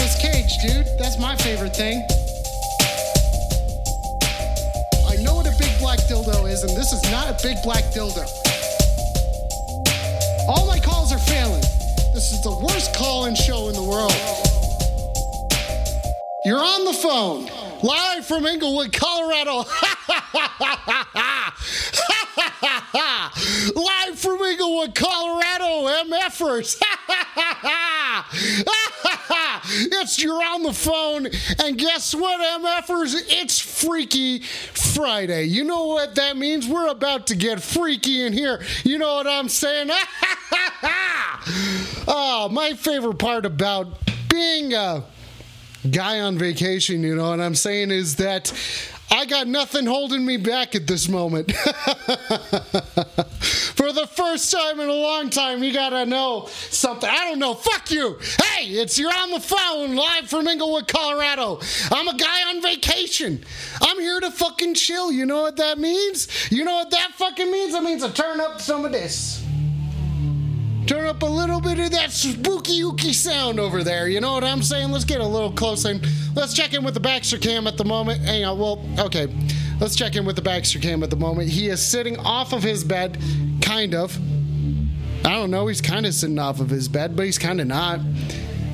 Nicolas Cage, dude. That's my favorite thing. I know what a big black dildo is, and this is not a big black dildo. All my calls are failing. This is the worst call in show in the world. You're on the phone, live from Englewood, Colorado. live from Englewood, Colorado, MFers. it's You're on the phone, and guess what, MFers? It's Freaky Friday. You know what that means? We're about to get freaky in here. You know what I'm saying? oh, my favorite part about being a guy on vacation, you know what I'm saying, is that I got nothing holding me back at this moment. For the first time in a long time, you gotta know something. I don't know. Fuck you. Hey, it's you're on the phone live from Englewood, Colorado. I'm a guy on vacation. I'm here to fucking chill. You know what that means? You know what that fucking means? It means to turn up some of this turn up a little bit of that spooky ooky sound over there. You know what I'm saying? Let's get a little closer. And let's check in with the Baxter cam at the moment. Hang on. Well, okay. Let's check in with the Baxter cam at the moment. He is sitting off of his bed, kind of. I don't know. He's kind of sitting off of his bed, but he's kind of not.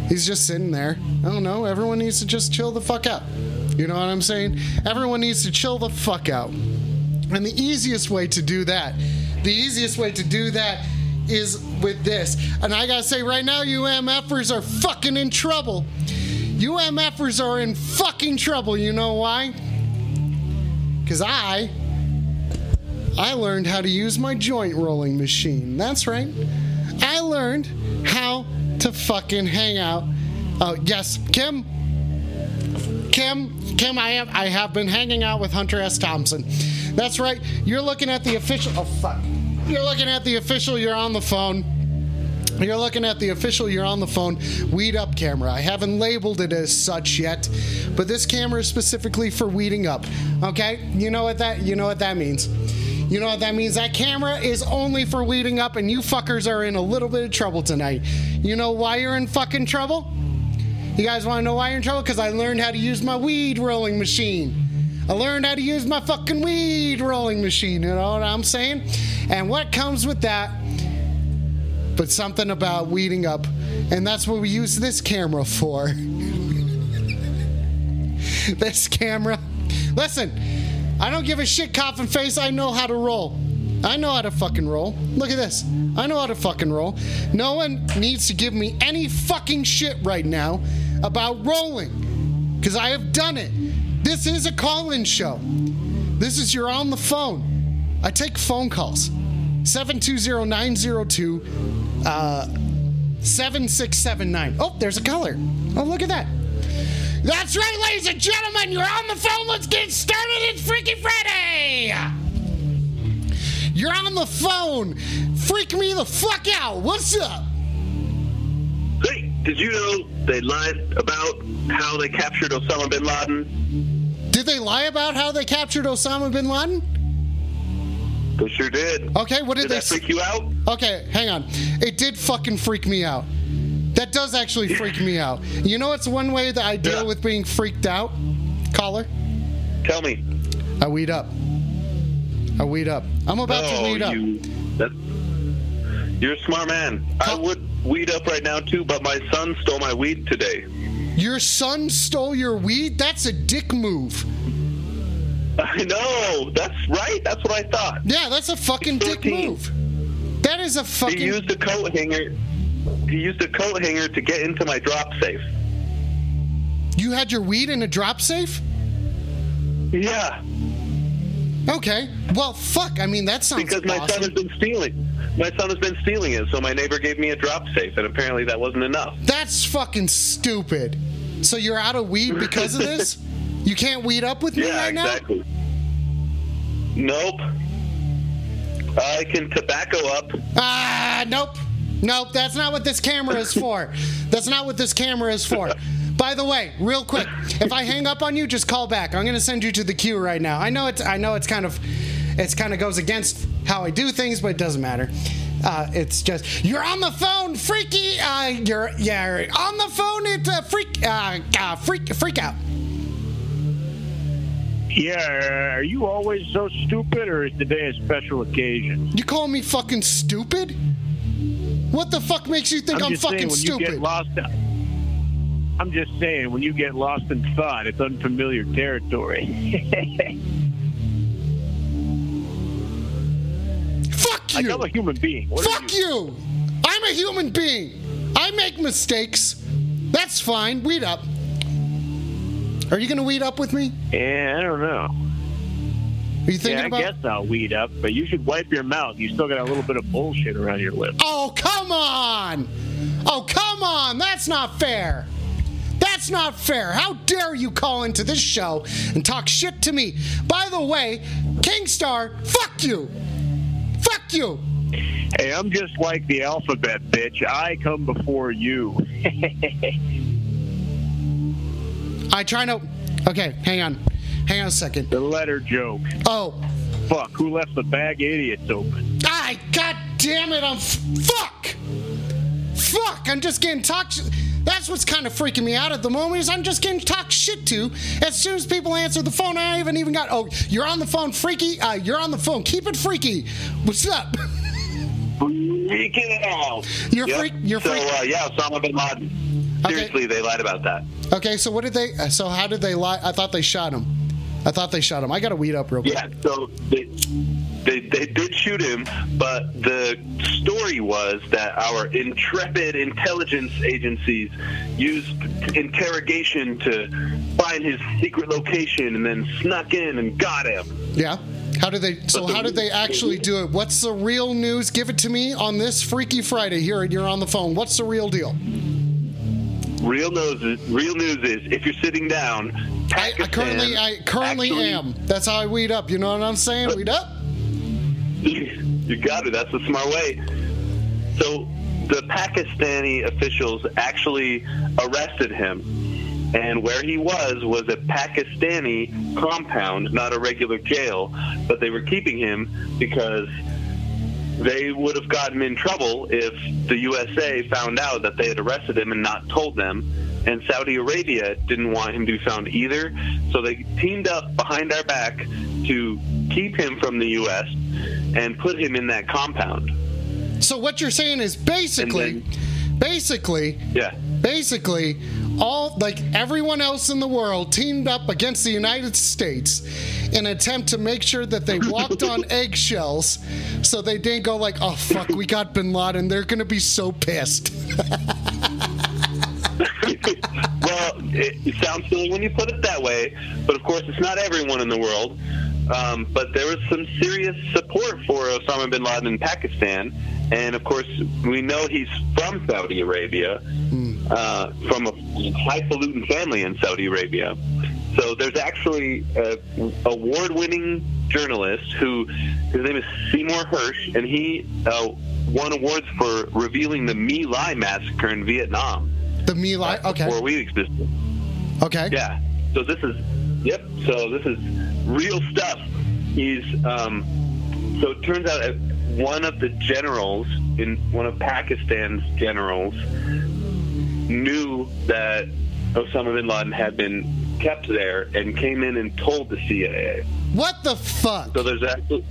He's just sitting there. I don't know. Everyone needs to just chill the fuck out. You know what I'm saying? Everyone needs to chill the fuck out. And the easiest way to do that, the easiest way to do that is with this. And I gotta say right now, you MFers are fucking in trouble. You MFers are in fucking trouble. You know why? Because I, I learned how to use my joint rolling machine. That's right. I learned how to fucking hang out. Oh, yes, Kim. Kim, Kim, I have I have been hanging out with Hunter S. Thompson. That's right. You're looking at the official. Oh fuck. You're looking at the official. You're on the phone. You're looking at the official You're on the phone weed up camera. I haven't labeled it as such yet, but this camera is specifically for weeding up. Okay? You know what that you know what that means. You know what that means? That camera is only for weeding up, and you fuckers are in a little bit of trouble tonight. You know why you're in fucking trouble? You guys want to know why you're in trouble? Because I learned how to use my weed rolling machine. I learned how to use my fucking weed rolling machine. You know what I'm saying? And what comes with that? But something about weeding up. And that's what we use this camera for. this camera. Listen, I don't give a shit, coffin face. I know how to roll. I know how to fucking roll. Look at this. I know how to fucking roll. No one needs to give me any fucking shit right now about rolling. Because I have done it. This is a call in show. This is you're on the phone. I take phone calls. 720 902 uh, 7679. Oh, there's a caller. Oh, look at that. That's right, ladies and gentlemen. You're on the phone. Let's get started. It's Freaky Friday. You're on the phone. Freak me the fuck out. What's up? Hey, did you know they lied about how they captured Osama bin Laden? Did they lie about how they captured Osama bin Laden? They sure did. Okay, what did, Did they that freak you out? Okay, hang on. It did fucking freak me out. That does actually freak me out. You know, it's one way that I deal Yeah. with being freaked out. Caller, Tell me. I weed up. I weed up. I'm about to oh, weed up. You, you're a smart man. I would weed up right now too, but my son stole my weed today. Your son stole your weed? That's a dick move. I know. That's right. That's what I thought. Yeah, that's a fucking dick move. That is a fucking. He used a coat hanger. He used a coat hanger to get into my drop safe. You had your weed in a drop safe? Yeah, Okay. Well, fuck. I mean, that sounds because my son has been stealing. My son has been stealing it, so my neighbor gave me a drop safe, and apparently that wasn't enough. That's fucking stupid. So you're out of weed because of this? You can't weed up with me Yeah, right now? exactly. Nope. I can tobacco up. Ah, nope. Nope, that's not what this camera is for. That's not what this camera is for. By the way, real quick, if I hang up on you, just call back. I'm gonna send you to the queue right now. I know it's I know it's kind of it's kind of goes against how I do things, but it doesn't matter. Uh, it's just you're on the phone, freaky. Uh, you're yeah on the phone. It's a freak, uh, uh, freak, freak out. Yeah, are you always so stupid, or is today a special occasion? You call me fucking stupid? What the fuck makes you think I'm, just fucking saying, when you stupid? get lost, I'm just saying, when you get lost in thought, it's unfamiliar territory. Fuck like you. I'm a human being. What Fuck you. I'm a human being. I make mistakes. That's fine. Weed up. Are you gonna weed up with me? Yeah, I don't know. Are you thinking Yeah, I about? guess I'll weed up, but you should wipe your mouth. You still got a little bit of bullshit around your lips. Oh come on! Oh come on! That's not fair. That's not fair. How dare you call into this show and talk shit to me? By the way, Kingstar, fuck you. Fuck you. Hey, I'm just like the alphabet, bitch. I come before you. I try to. Okay, hang on. Hang on a second. the letter joke. Oh, Fuck, who left the bag of idiots open? I god damn it, I'm fuck! Fuck, I'm just getting talked That's what's kind of freaking me out at the moment is I'm just getting talked shit to. As soon as people answer the phone, I haven't even got oh, you're on the phone, freaky. Uh, you're on the phone. Keep it freaky. What's up? Freaking out. You're freak- you're so, freak- uh, yeah, Osama bin Laden. Okay. Seriously, they lied about that. Okay, so what did they uh, so how did they lie? I thought they shot him. I thought they shot him. I got to weed up real quick. Yeah, so they, they they did shoot him, but the story was that our intrepid intelligence agencies used interrogation to find his secret location and then snuck in and got him. Yeah. How did they? So how did they actually do it? What's the real news? Give it to me on this Freaky Friday. Here, you're on the phone. What's the real deal? Real news is real news is if you're sitting down. I, I currently, I currently actually- am. That's how I weed up. You know what I'm saying? Weed up. You got it. That's the smart way. So the Pakistani officials actually arrested him, and where he was was a Pakistani compound, not a regular jail. But they were keeping him because they would have gotten in trouble if the USA found out that they had arrested him and not told them. And Saudi Arabia didn't want him to be found either, so they teamed up behind our back to keep him from the U.S. and put him in that compound. So what you're saying is basically, And basically, Yeah. basically, all like everyone else in the world teamed up against the United States in an attempt to make sure that they walked on eggshells, so they didn't go like, "Oh fuck, we got Bin Laden." They're gonna be so pissed. well, it, it sounds silly when you put it that way, but of course, it's not everyone in the world. Um, but there was some serious support for Osama bin Laden in Pakistan, and of course, we know he's from Saudi Arabia, uh, from a highfalutin family in Saudi Arabia. So there's actually an award-winning journalist who his name is Seymour Hersh, and he uh, won awards for revealing the My Lai massacre in Vietnam The Me Lai. Okay. before we existed. Okay. Yeah. So this is, yep. So this is real stuff. He's, um, so it turns out that one of the generals in one of Pakistan's generals knew that Osama bin Laden had been kept there and came in and told the CIA. What the fuck? So there's actually,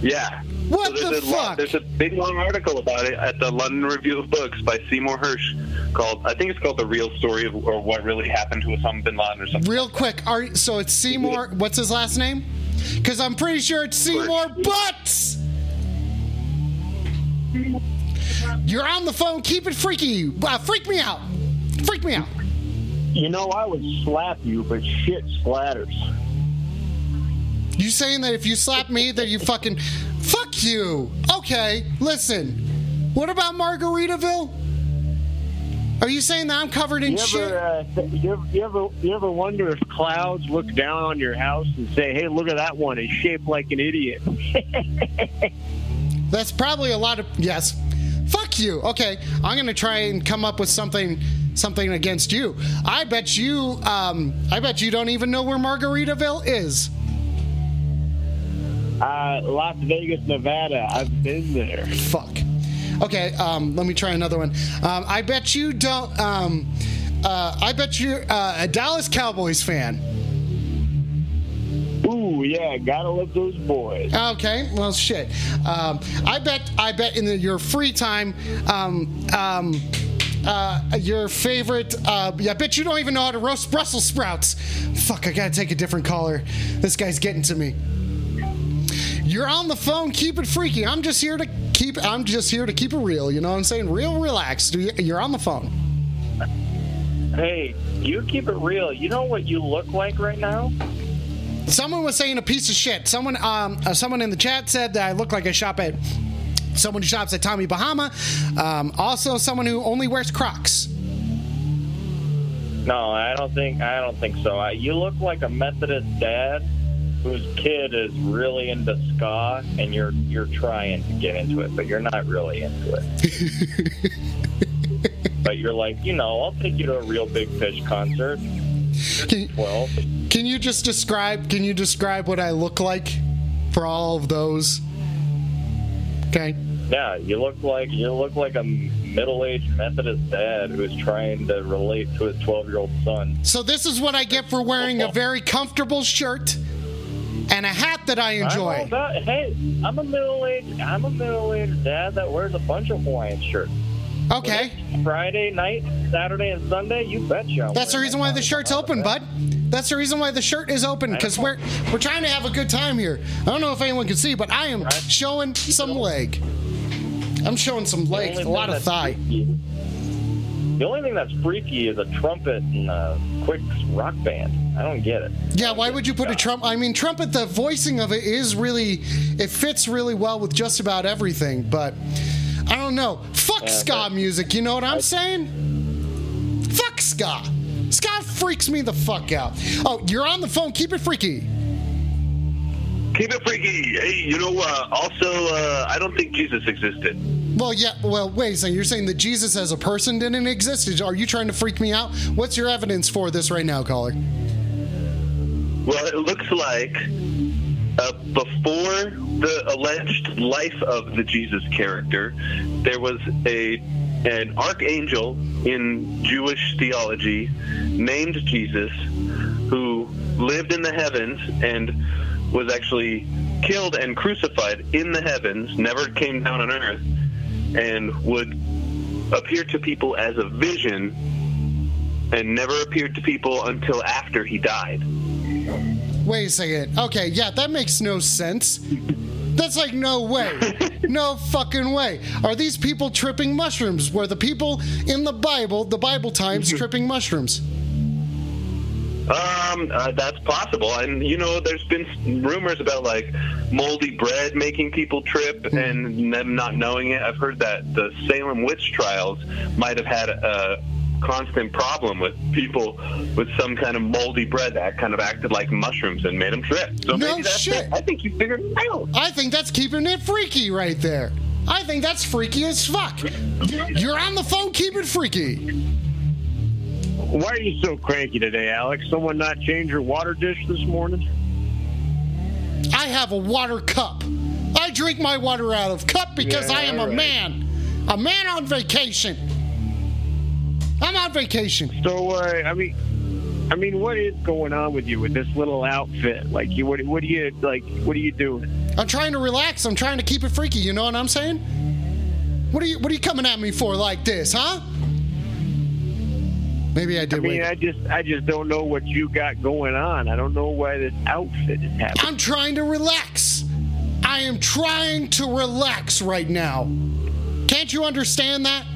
yeah. What so the there's a lot- fuck? there's a big long article about it at the London Review of Books by Seymour Hersh called, I think it's called The Real Story of or What Really Happened to Osama bin Laden or something. Real quick, are so it's Seymour. What's his last name? Because I'm pretty sure it's Seymour Butts. You're on the phone. Keep it freaky. Uh, freak me out. Freak me out. You know, I would slap you, but shit splatters. You saying that if you slap me, that you fucking fuck you? Okay, listen. What about Margaritaville? Are you saying that I'm covered in You shit? ever, uh, you ever, you ever, you ever wonder if clouds look down on your house and say, "Hey, look at that one! It's shaped like an idiot." That's probably a lot of yes. Fuck you. Okay, I'm gonna try and come up with something something against you. I bet you um I bet you don't even know where Margaritaville is. Uh, Las Vegas, Nevada. I've been there. Fuck. Okay, um let me try another one. Um I bet you don't um uh I bet you're uh, a Dallas Cowboys fan. Ooh, yeah, gotta love those boys. Okay, well, shit. Um, I bet. I bet in the, your free time, um, um, uh, your favorite. Uh, I bet you don't even know how to roast Brussels sprouts. Fuck! I gotta take a different caller. This guy's getting to me. You're on the phone. Keep it freaky. I'm just here to keep. I'm just here to keep it real. You know what I'm saying? Real, relaxed. You're on the phone. Hey, you keep it real. You know what you look like right now? Someone was saying a piece of shit. Someone, um, uh, someone in the chat said that I look like I shop at someone who shops at Tommy Bahama. Um, also, someone who only wears Crocs. No, I don't think I don't think so. I, you look like a Methodist dad whose kid is really into ska, and you're you're trying to get into it, but you're not really into it. but you're like, you know, I'll take you to a Reel Big Fish concert. Can, Well, can you just describe? Can you describe what I look like for all of those? Okay. yeah, you look like you look like a middle-aged Methodist dad who's trying to relate to his 12-year-old son. So this is what I get for wearing a very comfortable shirt and a hat that I I know enjoy. hey, I'm a middle-aged I'm a middle-aged dad that wears a bunch of Hawaiian shirts. Okay. Friday night, Saturday, and Sunday, you betcha. I'm That's the reason why the shirt's open, bud. That's the reason why the shirt is open because we're we're trying to have a good time here. I don't know if anyone can see, but I am showing some leg. I'm showing some leg, a lot of thigh. Mm-hmm. The only thing that's freaky is a trumpet and a quick rock band. I don't get it. Yeah, why would you put a trump? I mean, trumpet. The voicing of it is really, it fits really well with just about everything. But I don't know. Fuck Yeah, ska music. You know what I'm saying? Fuck ska. Ska freaks me the fuck out. Oh, you're on the phone. Keep it freaky. Keep it freaky. Hey, you know, uh, also, uh, I don't think Jesus existed. Well, yeah. Well, wait a second. You're saying that Jesus as a person didn't exist? Are you trying to freak me out? What's your evidence for this right now, caller? Well, it looks like uh, before the alleged life of the Jesus character, there was a an archangel in Jewish theology named Jesus who lived in the heavens and was actually killed and crucified in the heavens, never came down on earth, and would appear to people as a vision and never appeared to people until after he died. Wait a second. Okay, yeah, that makes no sense. That's like no way. No fucking way. Are these people tripping mushrooms? Were the people in the Bible, the Bible times, mm-hmm. tripping mushrooms? Um, uh, that's possible, and you know, there's been rumors about like moldy bread making people trip and them not knowing it. I've heard that the Salem witch trials might have had a constant problem with people with some kind of moldy bread that kind of acted like mushrooms and made them trip. So No maybe that's shit. it. I think you figured it out. I think that's keeping it freaky right there. I think that's freaky as fuck. You're on the phone, keep it freaky. Why are you so cranky today, Alex? Someone not change your water dish this morning? I have a water cup. I drink my water out of cup because Yeah, I am a right. man. A man on vacation. I'm on vacation. So, uh, I mean, I mean, what is going on with you with this little outfit? Like, you, what, what do you like? What are you doing? I'm trying to relax. I'm trying to keep it freaky. You know what I'm saying? What are you What are you coming at me for like this, huh? Maybe I I mean, wait. I just, I just don't know what you got going on. I don't know why this outfit is happening. I'm trying to relax. I am trying to relax right now. Can't you understand that?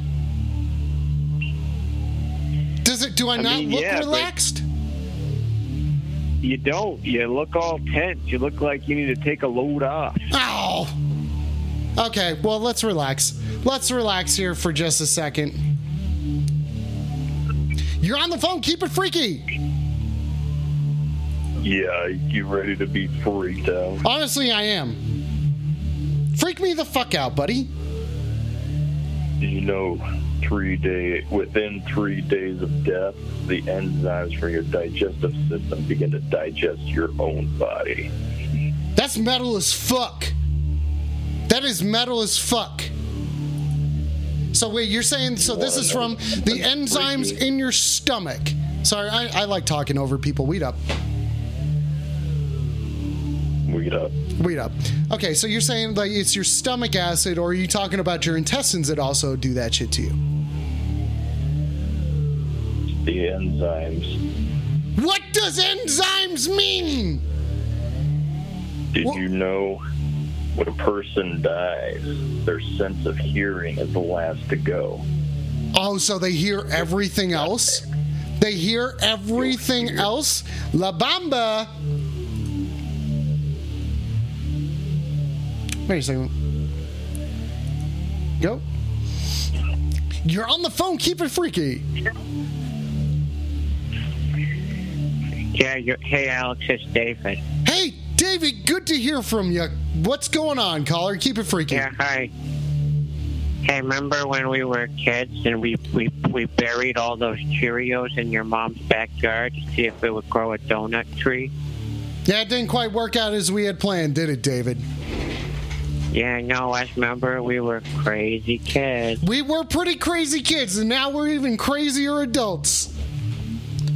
Does it? Do I, I not mean, look yeah, relaxed? You don't. You look all tense. You look like you need to take a load off. Oh. Okay. Well, let's relax. Let's relax here for just a second. You're on the phone. Keep it freaky. Yeah, you ready to be freaked out? Honestly, I am. Freak me the fuck out, buddy. You know three day within three days of death, the enzymes for your digestive system begin to digest your own body? That's metal as fuck. That is metal as fuck. So wait, you're saying so this is from the enzymes in your stomach. Sorry, I, I like talking over people. Weed up. Weed up. Weed up. Okay, so you're saying like it's your stomach acid, or are you talking about your intestines that also do that shit to you? The enzymes. What does enzymes mean? Did Wha- you know when a person dies, their sense of hearing is the last to go? Oh, so they hear everything else? They hear everything else? La Bamba! Wait a second. Go. You're on the phone. Keep it freaky. Yeah, you're, hey Alex, it's David. Hey, David, good to hear from you. What's going on, caller? Keep it freaky. Yeah, hi. Hey, remember when we were kids and we, we, we buried all those Cheerios in your mom's backyard to see if it would grow a donut tree? Yeah, it didn't quite work out as we had planned, did it, David? Yeah, no. I remember we were crazy kids. We were pretty crazy kids, and now we're even crazier adults.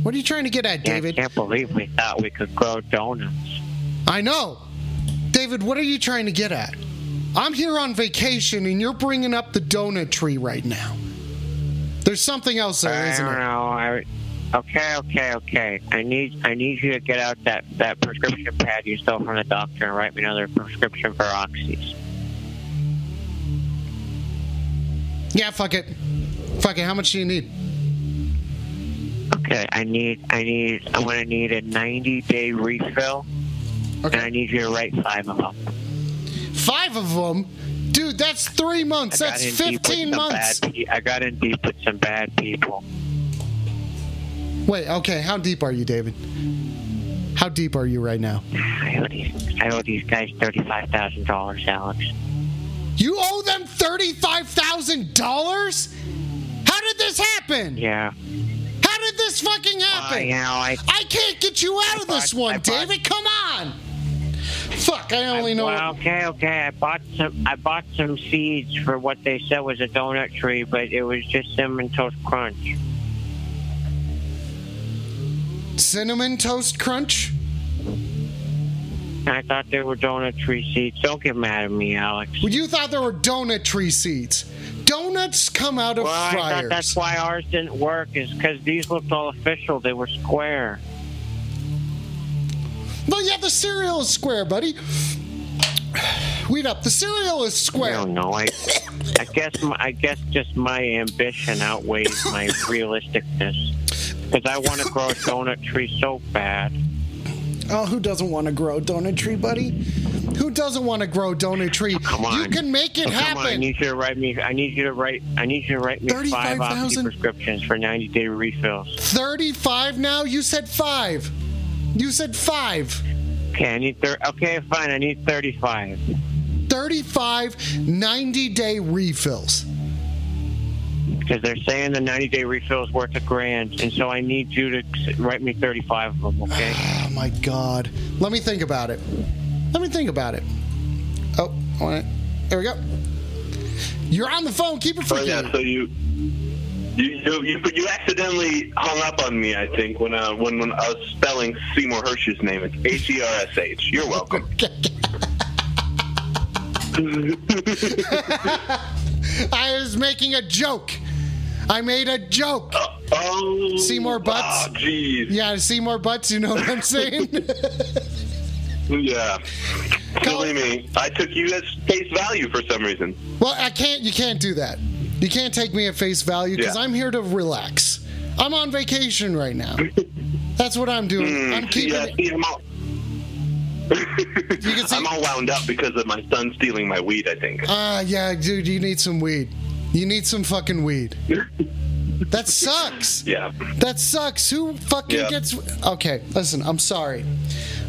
What are you trying to get at, Yeah, David? I can't believe we thought we could grow donuts. I know. David, what are you trying to get at? I'm here on vacation and you're bringing up the donut tree right now. There's something else there, I isn't don't there? know. I, okay, okay, okay. I need I need you to get out that, that prescription pad you stole from the doctor and write me another prescription for oxys. Yeah, fuck it. Fuck it. How much do you need? Okay, I need I need I'm gonna need a 90 day refill, and I need you to write five of them. Five of them? Dude, that's three months. I That's got in deep with 15 months. Pe- I got in deep with some bad people. Wait, okay. How deep are you, David? How deep are you right now? I owe these I owe these guys thirty five thousand dollars, Alex. You owe them $35,000? How did this happen? Yeah. How did this fucking happen? I happen? know. I I can't get you out of I this one, I bought- David. Come on. Fuck, I only know. Well, okay, okay. I bought some. I bought some seeds for what they said was a donut tree, but it was just cinnamon toast crunch. Cinnamon Toast Crunch? I thought they were donut tree seeds. Don't get mad at me, Alex. Well, you thought there were donut tree seeds. Donuts come out of Well, I thought fryers. that's why ours didn't work, is because these looked all official. They were square. Well, yeah, the cereal is square, buddy. Wait up. The cereal is square. I don't know. I, I guess. I guess just my ambition outweighs my realisticness. Because I want to grow a donut tree so bad. Oh, who doesn't want to grow a donut tree, buddy? Who doesn't want to grow a donut tree? Oh, come on. You can make it Oh, come on, I need you to write me. I need you to write. I need you to write me five oxy 35,000? prescriptions for ninety day refills. 35 now? You said five. You said five. Okay, I need. Thir- okay, fine. I need thirty-five. 35 90 day refills. Because they're saying the ninety day refill is worth a grand, and so I need you to write me thirty-five of them. Okay. Oh my god. Let me think about it. Let me think about it. Oh, hold on. there we go. You're on the phone. Keep it Oh freaky. yeah, so you you you you, you accidentally hung up on me. I think when uh, when when I was spelling Seymour Hersh's name, it's H E R S H. You're welcome. I was making a joke. I made a joke. oh, Seymour Butts? Oh, jeez. Yeah, Seymour Butts, you know what I'm saying? Yeah. Silly me. I took you as face value for some reason. well, I can't. You can't do that. You can't take me at face value because Yeah. I'm here to relax. I'm on vacation right now. That's what I'm doing. Hmm, I'm keeping yeah, it. see, I'm all, can see- I'm all wound up because of my son stealing my weed. I think. Ah, yeah, dude, you need some weed. You need some fucking weed. That sucks. Yeah. That sucks. Who fucking Yeah. gets. Okay, listen, I'm sorry.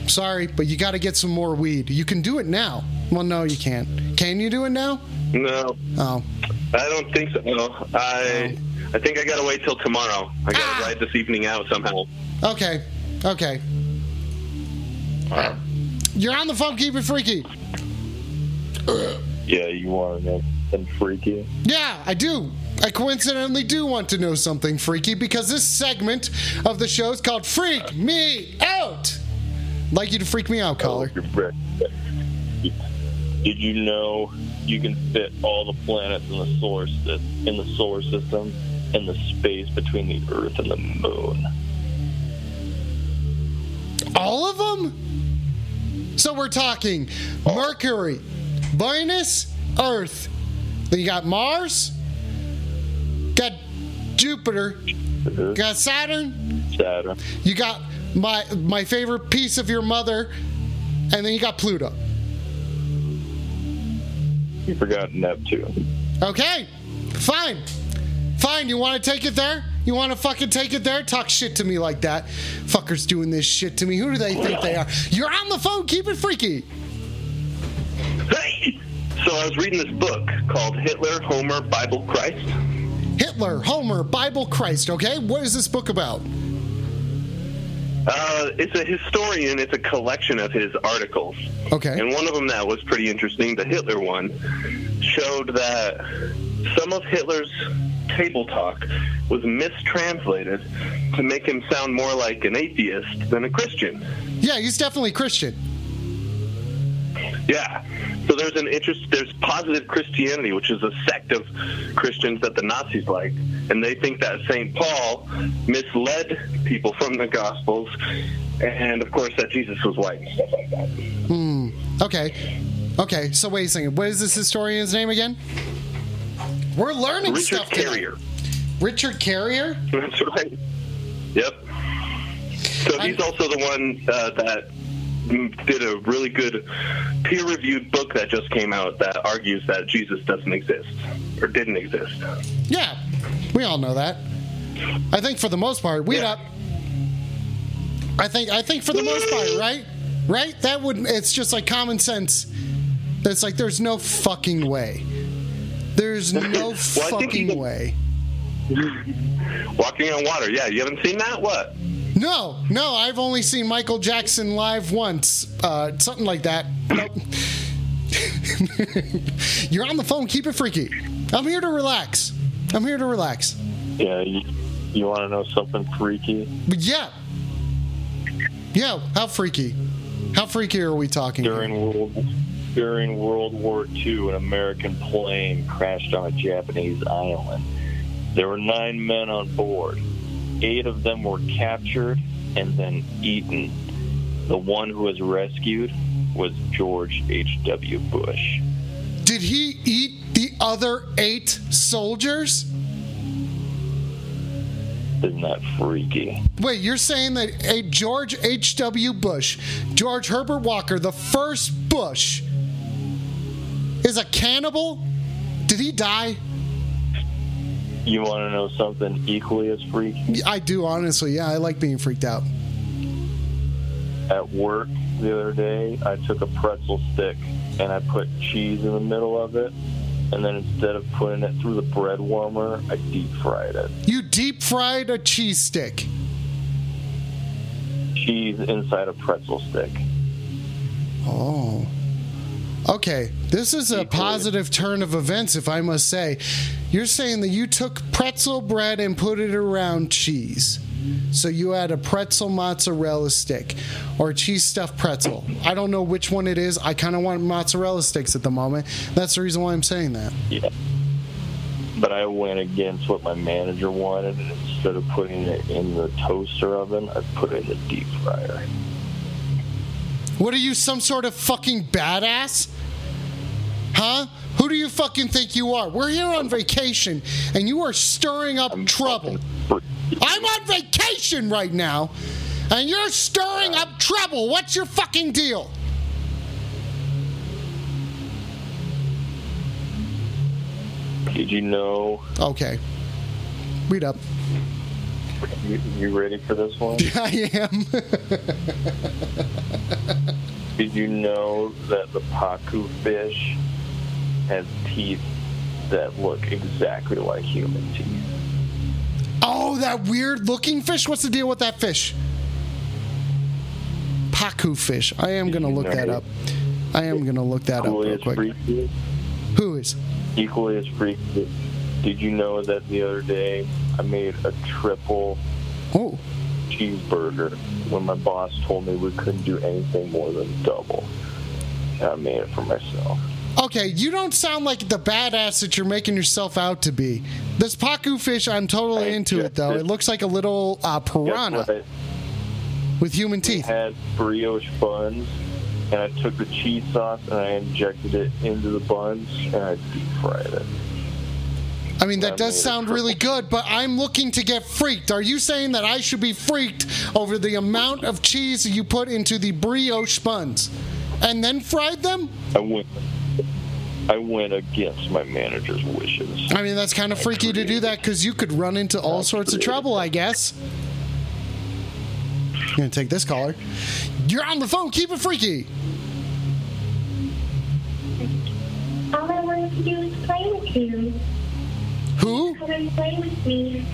I'm sorry, but you got to get some more weed. You can do it now. Well, no, you can't. Can you do it now? No, Oh. I don't think so. No, I I think I gotta wait till tomorrow. I gotta Ah. ride this evening out somehow. Okay. Okay. You're on the phone, keep it freaky. Yeah, you want to know something freaky? Yeah, I do. I coincidentally do want to know something freaky because this segment of the show is called Freak Me Out. I'd like you to freak me out, caller. You're. Did you know you can fit all the planets in the solar in the solar system in the space between the Earth and the Moon? All of them? So we're talking Mercury, Venus, Earth. Then you got Mars, got Jupiter, mm-hmm. got Saturn, Saturn. you got my my favorite piece of your mother, and then you got Pluto. You forgot Neptune. Okay, fine. Fine, you want to take it there? You want to fucking take it there? Talk shit to me like that. Fuckers doing this shit to me. Who do they think they are? You're on the phone. Keep it freaky. Hey! So I was reading this book called Hitler, Homer, Bible, Christ. Hitler, Homer, Bible, Christ. Okay, what is this book about? Uh, it's a historian. It's a collection of his articles. Okay. And one of them that was pretty interesting, the Hitler one, showed that some of Hitler's table talk was mistranslated to make him sound more like an atheist than a Christian. Yeah, he's definitely Christian. Yeah. So there's an interest. There's positive Christianity, which is a sect of Christians that the Nazis like, and they think that Saint Paul misled people from the Gospels, and of course that Jesus was white and stuff like that. Okay. Okay, so wait a second. What is this historian's name again? We're learning Richard stuff tonight. Carrier. Richard Carrier? That's right. Yep. So he's also the one uh, that did a really good peer-reviewed book that just came out that argues that Jesus doesn't exist or didn't exist. Yeah, we all know that. I think for the most part, we Yeah. up. I think I think for the most part, right? Right? That would it's just like common sense. It's like there's no fucking way. There's no think fucking way. Walking on water. Yeah, you haven't seen that? What? No, no, I've only seen Michael Jackson live once. Uh, something like that. Nope. You're on the phone. Keep it freaky. I'm here to relax. I'm here to relax. Yeah, you, you want to know something freaky? But yeah. Yeah, how freaky? How freaky are we talking? here? During World during World War II, an American plane crashed on a Japanese island. There were nine men on board. Eight of them were captured and then eaten. The one who was rescued was George H.W. Bush. Did he eat the other eight soldiers? Isn't that freaky? Wait, you're saying that a George H.W. Bush, George Herbert Walker, the first Bush, is a cannibal? Did he die? You want to know something equally as freaky? I do, honestly. Yeah, I like being freaked out. At work the other day, I took a pretzel stick and I put cheese in the middle of it. And then instead of putting it through the bread warmer, I deep fried it. You deep fried a cheese stick. Cheese inside a pretzel stick. Oh. Okay, this is a positive turn of events, if I must say. You're saying that you took pretzel bread and put it around cheese. So you had a pretzel mozzarella stick or cheese stuffed pretzel. I don't know which one it is. I kind of want mozzarella sticks at the moment. That's the reason why I'm saying that. Yeah. But I went against what my manager wanted. and Instead of putting it in the toaster oven, I put it in the deep fryer. What are you, some sort of fucking badass? Huh? Who do you fucking think you are? We're here on vacation and you are stirring up trouble. I'm on vacation right now, and you're stirring up trouble. What's your fucking deal? Did you know Okay. Read up. You, you ready for this one? I am. Did you know that the pacu fish has teeth that look exactly like human teeth? oh, that weird looking fish. What's the deal with that fish? Pacu fish. I am gonna look that up. I am gonna look that up real quick. freaky. Who is? Equally as freaky. Did you know that the other day I made a triple Oh, cheeseburger when my boss told me we couldn't do anything more than double? And I made it for myself. Okay. You don't sound like the badass that you're making yourself out to be. This pacu fish, I'm totally into it though. It looks like a little uh, piranha with human We teeth. had brioche buns, and I took the cheese sauce and I injected it into the buns and I deep fried it. I mean, that I does sound really good, but I'm looking to get freaked. Are you saying that I should be freaked over the amount of cheese you put into the brioche buns and then fried them? I went. I went against my manager's wishes. I mean, that's kind of freaky to do that because you could run into all sorts of trouble, I guess. I'm gonna take this caller. You're on the phone. Keep it freaky. All I wanted to do was play with you. Who? Come and play with me.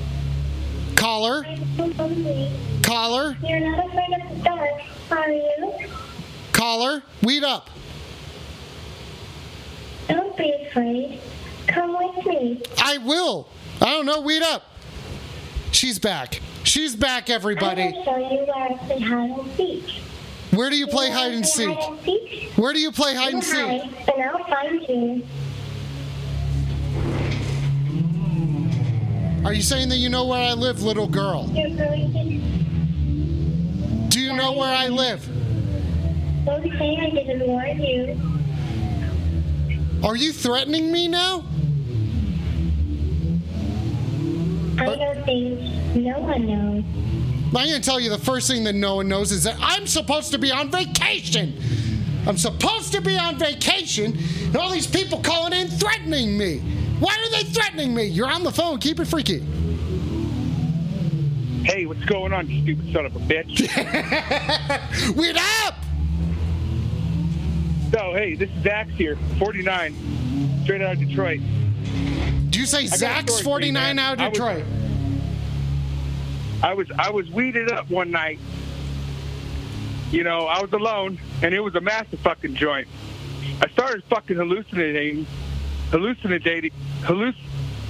Caller. So. Caller. You're not afraid of the dark, are you? Caller. Weed up. Don't be afraid. Come with me. I will. I don't know. Weed up. She's back. She's back, everybody. I everybody. will show you where I play hide and seek. Where do you play You hide, and play Hide and seek? Where do you play hide You and seek? hide, and I'll find you. Are you saying that you know where I live, little girl? You're going to. Do you know where I live? Don't say I didn't warn you. Are you threatening me now? I know things no one knows. I'm going to tell you the first thing that no one knows is that I'm supposed to be on vacation. I'm supposed to be on vacation, and all these people calling in threatening me. Why are they threatening me? You're on the phone. Keep it freaky. Hey, what's going on, you stupid son of a bitch? Weed up! So, hey, this is Dax here, 49, straight out of Detroit. Do you say Zach's story for you, 49 man. out I of was- Detroit? I was I was weeded up one night. You know, I was alone, and it was a massive fucking joint. I started fucking hallucinating, hallucinating, halluc,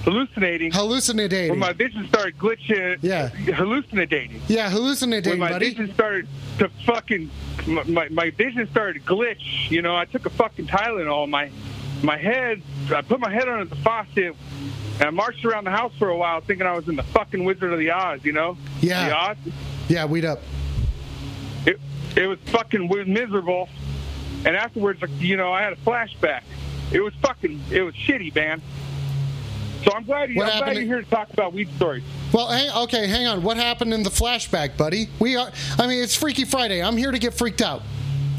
hallucinating. Hallucinating. When my vision started glitching, Yeah. hallucinating. yeah, hallucinating, when my buddy. vision started to fucking, my, my, my vision started to glitch. You know, I took a fucking Tylenol. My my head, I put my head under the faucet, and I marched around the house for a while, thinking I was in the fucking Wizard of the Oz. You know? Yeah. The Oz. Yeah, weed up. It it was fucking miserable, and afterwards, you know, I had a flashback. It was fucking, it was shitty, man. So I'm glad, you, I'm glad you're here to talk about weed stories. Well, hang, okay, hang on. What happened in the flashback, buddy? We are. I mean, it's Freaky Friday. I'm here to get freaked out.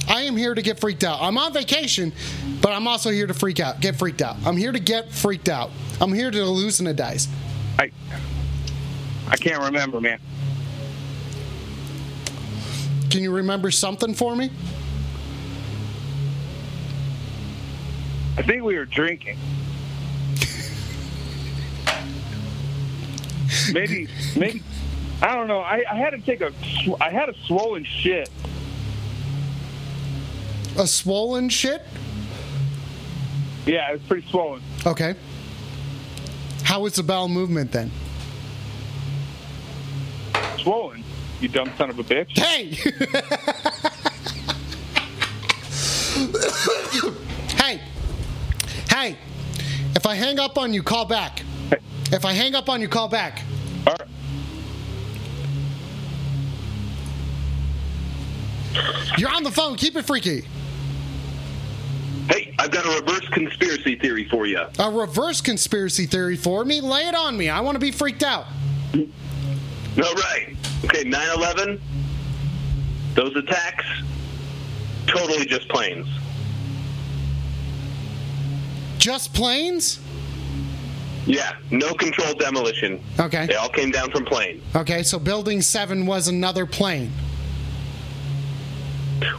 I am here to get freaked out. I'm on vacation, but I'm also here to freak out, get freaked out. I'm here to get freaked out. I'm here to hallucinatize. I I can't remember, man. Can you remember something for me? I think we were drinking. maybe, maybe. I don't know. I, I had to take a, I had a swollen shit. A swollen shit? Yeah, it was pretty swollen. Okay. How was the bowel movement then? Swollen. You dumb son of a bitch. Hey! hey! Hey! If I hang up on you, call back. If I hang up on you, call back. All right. You're on the phone. Keep it freaky. Hey, I've got a reverse conspiracy theory for you. A reverse conspiracy theory for me. Lay it on me. I want to be freaked out. All right. Okay, 9 11, those attacks, totally just planes. Just planes? Yeah, no controlled demolition. Okay. They all came down from plane. Okay, so building seven was another plane.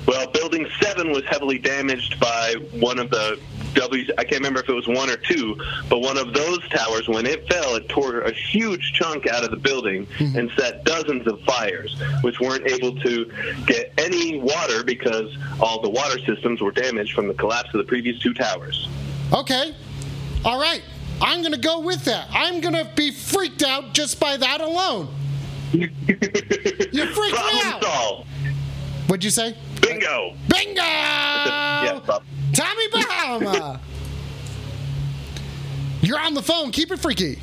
Well, Building 7 was heavily damaged by one of the W's. I can't remember if it was one or two, but one of those towers, when it fell, it tore a huge chunk out of the building mm-hmm. and set dozens of fires, which weren't able to get any water because all the water systems were damaged from the collapse of the previous two towers. Okay. All right. I'm going to go with that. I'm going to be freaked out just by that alone. You freaked me Problem out. solved. What'd you say? Bingo. Bingo! yeah, Bob. Tommy Bahama! You're on the phone. Keep it freaky.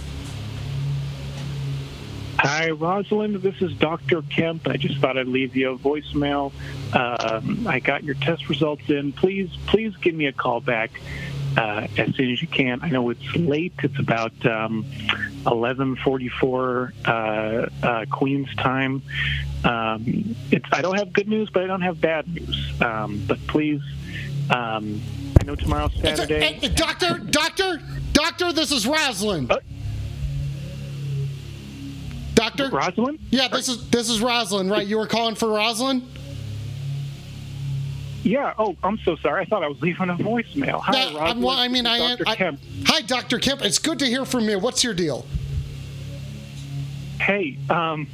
Hi, Rosalind. This is Dr. Kemp. I just thought I'd leave you a voicemail. Um, I got your test results in. Please, please give me a call back uh, as soon as you can. I know it's late. It's about um, 11:44 uh, uh, Queens time. Um, it's, I don't have good news, but I don't have bad news. Um, but please, um, I know tomorrow's Saturday. Hey, doctor, doctor, doctor, this is Rosalind. Uh, doctor? Rosalind? Yeah, this is this is Rosalind, right? You were calling for Rosalind? Yeah. Oh, I'm so sorry. I thought I was leaving a voicemail. Hi, Yeah, I'm- well, I mean, I, Dr. I Kemp. Hi, Dr. Kemp. It's good to hear from you. What's your deal? Hey, um,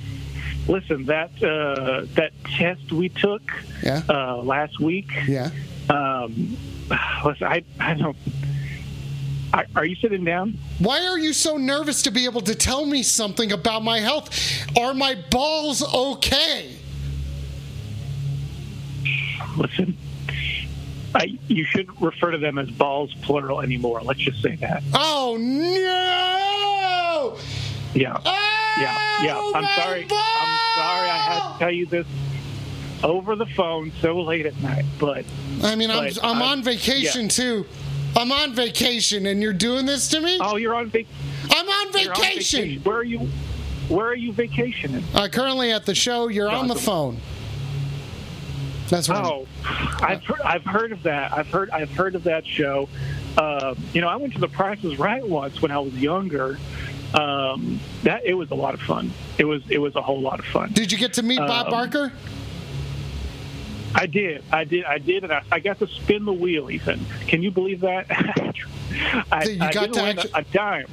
listen, that uh, that test we took Yeah. uh, last week. Yeah. Um, listen, I I don't. Are you sitting down? Why are you so nervous to be able to tell me something about my health? Are my balls okay? Listen, I, you shouldn't refer to them as balls plural anymore. Let's just say that. Oh no! Yeah. Oh, Yeah, yeah. I'm sorry. I'm sorry. I had to tell you this over the phone so late at night. But I mean, I'm But, I'm uh, on vacation yeah. too. I'm on vacation, and you're doing this to me. oh, you're on, vac- I'm on you're on vacation. Where are you? Where are you vacationing? Uh, currently at the show, you're on the phone. That's right. Oh, I've heard, I've heard of that. I've heard I've heard of that show. Um, you know, I went to the Price Is Right once when I was younger. Um, that it was a lot of fun. It was it was a whole lot of fun. Did you get to meet Bob Um, Barker? I did, I did, I did, and I, I got to spin the wheel. Ethan, can you believe that? I, You I got to win actu- a, a dime.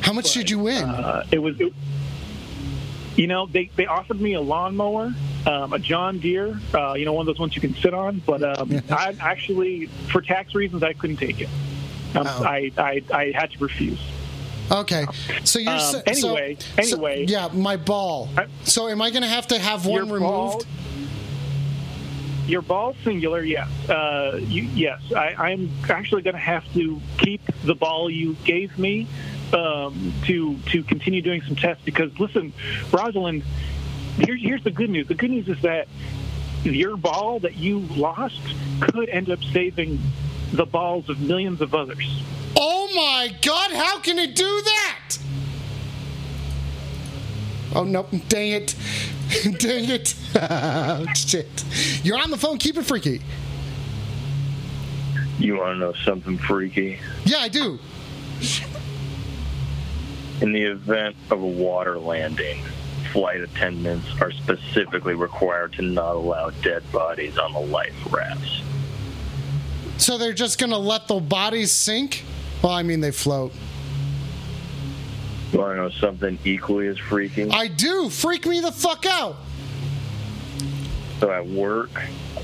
How much did you win? Uh, it was, it, you know, they they offered me a lawnmower, um, a John Deere, uh, you know, one of those ones you can sit on. But um, I actually, for tax reasons, I couldn't take it. Um, Oh. I, I I had to refuse. Okay, so you're um, so- anyway, so- anyway. yeah, my ball. I- So am I going to have to have one removed? ball- Your ball singular, yes. Uh, you, yes, I, I'm actually going to have to keep the ball you gave me um, to to continue doing some tests because listen, Rosalind, here, here's the good news. The good news is that your ball that you lost could end up saving the balls of millions of others. Oh my God! How can it do that? Oh no! Dang it! dang it! Shit! You're on the phone. Keep it freaky. You want to know something freaky? Yeah, I do. In the event of a water landing, flight attendants are specifically required to not allow dead bodies on the life rafts. So they're just gonna let the bodies sink? Well, I mean they float. You want to know something equally as freaky? I do. Freak me the fuck out. So at work,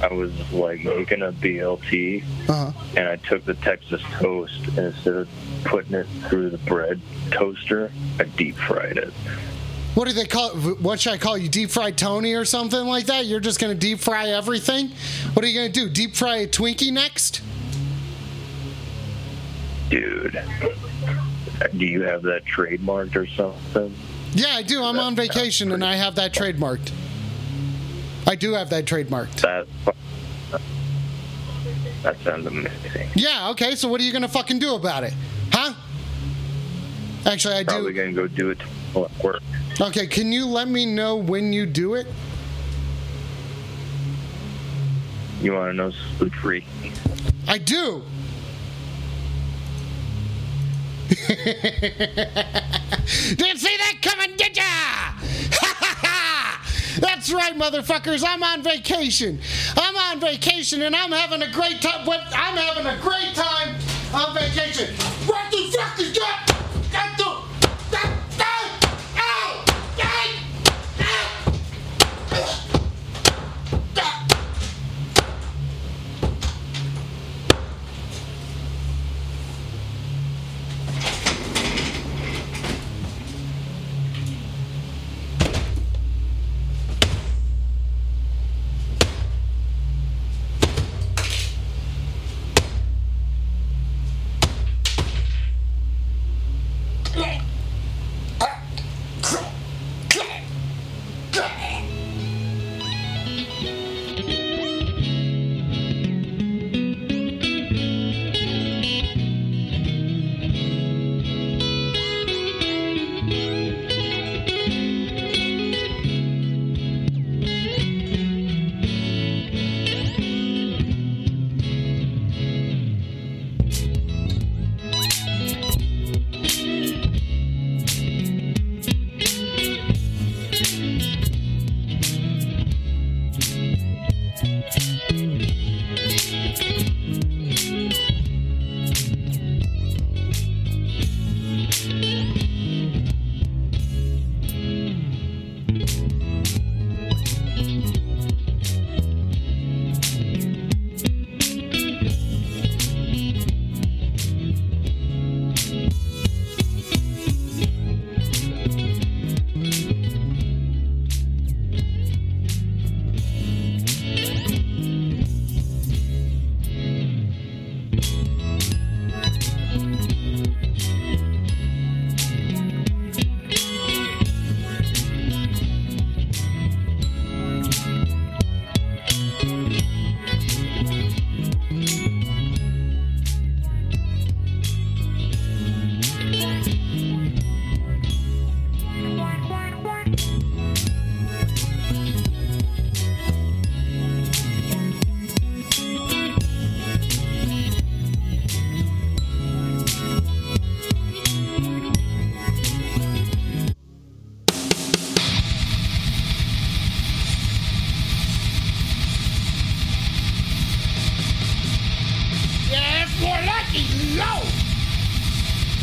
I was like making a BLT, Uh-huh. and I took the Texas toast, and instead of putting it through the bread toaster, I deep fried it. What do they call? What should I call you? Deep fried Tony or something like that? You're just gonna deep fry everything? What are you gonna do? Deep fry a Twinkie next? Dude, do you have that trademarked or something? Yeah, I do. I'm on vacation and I have that trademarked. I do have that trademarked. That that sounds amazing. Yeah. Okay. So what are you gonna fucking do about it? Huh? Actually, I Probably do. gonna go do it at work. Okay. Can you let me know when you do it? You want to know something freaky? I do. Didn't see that coming, did ya? That's right, motherfuckers. I'm on vacation. I'm on vacation and I'm having a great time. I'm having a great time on vacation. What the fuck is that?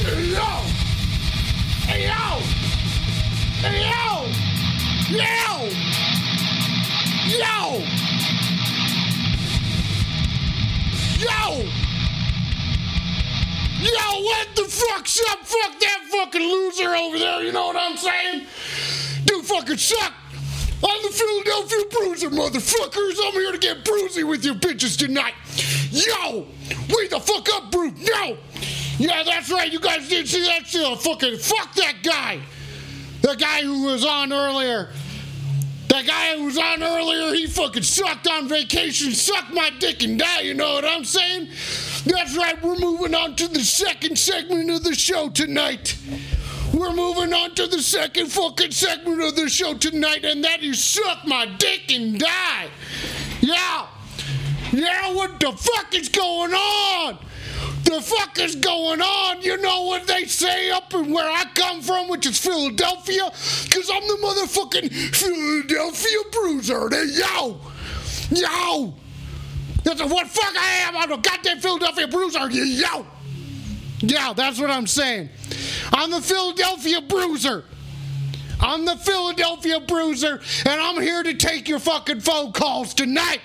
Yo! Hey, yo! Hey, yo! Yo! Yo! Yo! Yo, what the fuck's up? Fuck that fucking loser over there, you know what I'm saying? Dude fucking suck! I'm the Philadelphia Bruiser, motherfuckers! I'm here to get bruisey with you bitches tonight! Yo! Wake the fuck up, Brute! No! Yeah, that's right, you guys didn't see that shit! Fucking fuck that guy! The guy who was on earlier! That guy who was on earlier, he fucking sucked on vacation, sucked my dick and die, you know what I'm saying? That's right, we're moving on to the second segment of the show tonight. We're moving on to the second fucking segment of the show tonight, and that is suck my dick and die. Yeah. Yeah, what the fuck is going on? The fuck is going on? You know what they say up in where I come from, which is Philadelphia? Because I'm the motherfucking Philadelphia Bruiser. Hey, Yo! Yo! That's what fuck I am. I'm a goddamn Philadelphia Bruiser. Yo! Yeah, that's what I'm saying. I'm the Philadelphia Bruiser. I'm the Philadelphia Bruiser, and I'm here to take your fucking phone calls tonight.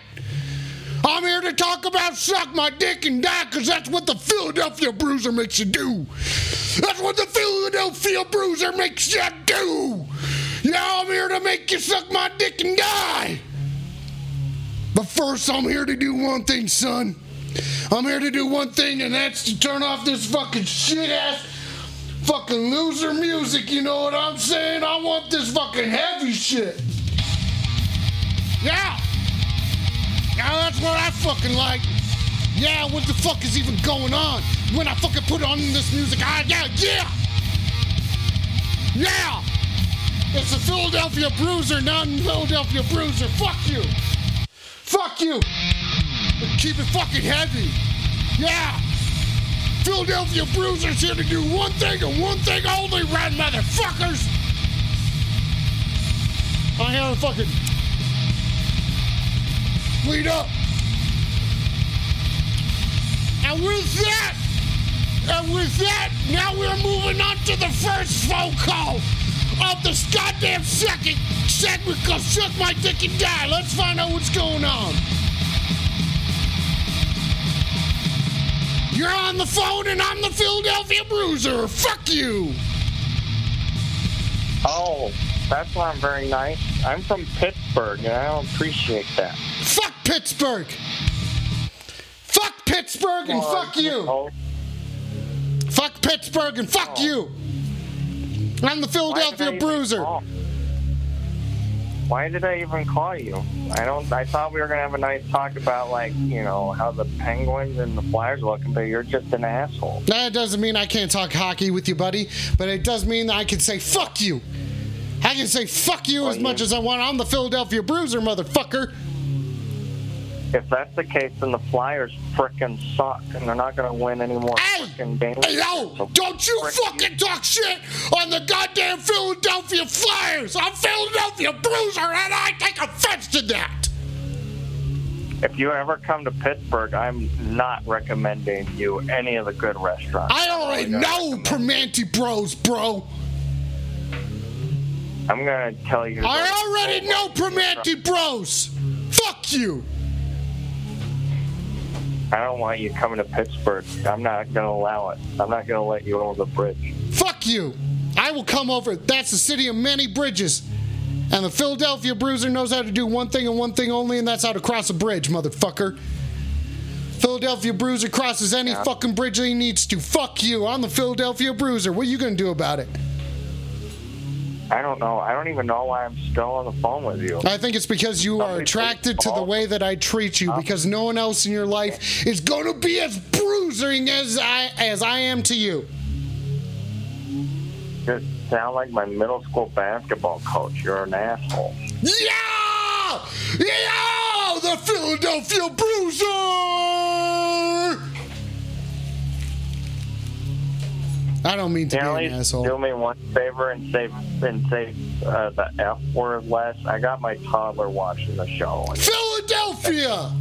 I'm here to talk about suck my dick and die, because that's what the Philadelphia Bruiser makes you do. That's what the Philadelphia Bruiser makes you do. Yeah, I'm here to make you suck my dick and die. But first, I'm here to do one thing, son. I'm here to do one thing, and that's to turn off this fucking shit ass fucking loser music. You know what I'm saying? I want this fucking heavy shit. Yeah. Yeah, that's what I fucking like. Yeah, what the fuck is even going on? When I fucking put on this music, I, yeah, yeah! Yeah! It's the Philadelphia Bruiser, not Philadelphia Bruiser. Fuck you! Fuck you! Keep it fucking heavy. Yeah! Philadelphia Bruiser's here to do one thing and one thing only, red motherfuckers. I have to fucking lead up. And with that, and with that, now we're moving on to the first phone call of this goddamn second segment called Suck My Dick and Die. Let's find out what's going on. You're on the phone and I'm the Philadelphia Bruiser. Fuck you. Oh, that's not very nice. I'm from Pittsburgh, and I don't appreciate that. Fuck Pittsburgh. Fuck Pittsburgh and fuck you. Oh, Fuck Pittsburgh and fuck you. I'm the why did I Philadelphia Bruiser. Why did I even call you? I don't. I thought we were gonna have a nice talk about like you know how the Penguins and the Flyers looking, but you're just an asshole. That doesn't mean I can't talk hockey with you, buddy, but it does mean that I can say fuck you. I can say fuck you as much as I want. I'm the Philadelphia Bruiser, motherfucker. If that's the case, then the Flyers frickin' suck, and they're not gonna win any more frickin' games. Hey, yo, don't you fucking talk shit on the goddamn Philadelphia Flyers. I'm Philadelphia Bruiser, and I take offense to that. If you ever come to Pittsburgh, I'm not recommending you any of the good restaurants. I already uh, know Primanti Bros, bro. I'm gonna tell you. I already know Primanti Bros. Fuck you. I don't want you coming to Pittsburgh. I'm not gonna allow it. I'm not gonna let you over the bridge. Fuck you. I will come over. That's the city of many bridges. And the Philadelphia Bruiser knows how to do one thing and one thing only, and that's how to cross a bridge, motherfucker. Philadelphia Bruiser crosses any fucking bridge he needs to. Fuck you. I'm the Philadelphia Bruiser. What are you going to do about it? I don't know. I don't even know why I'm still on the phone with you. I think it's because you are attracted to the way that I treat you, because no one else in your life is going to be as bruising as I as I am to you. You sound like my middle school basketball coach. You're an asshole. Yeah! Yeah! The Philadelphia Bruiser! I don't mean to you be an asshole. do me one favor and say and say uh, the F word less? I got my toddler watching the show. Philadelphia!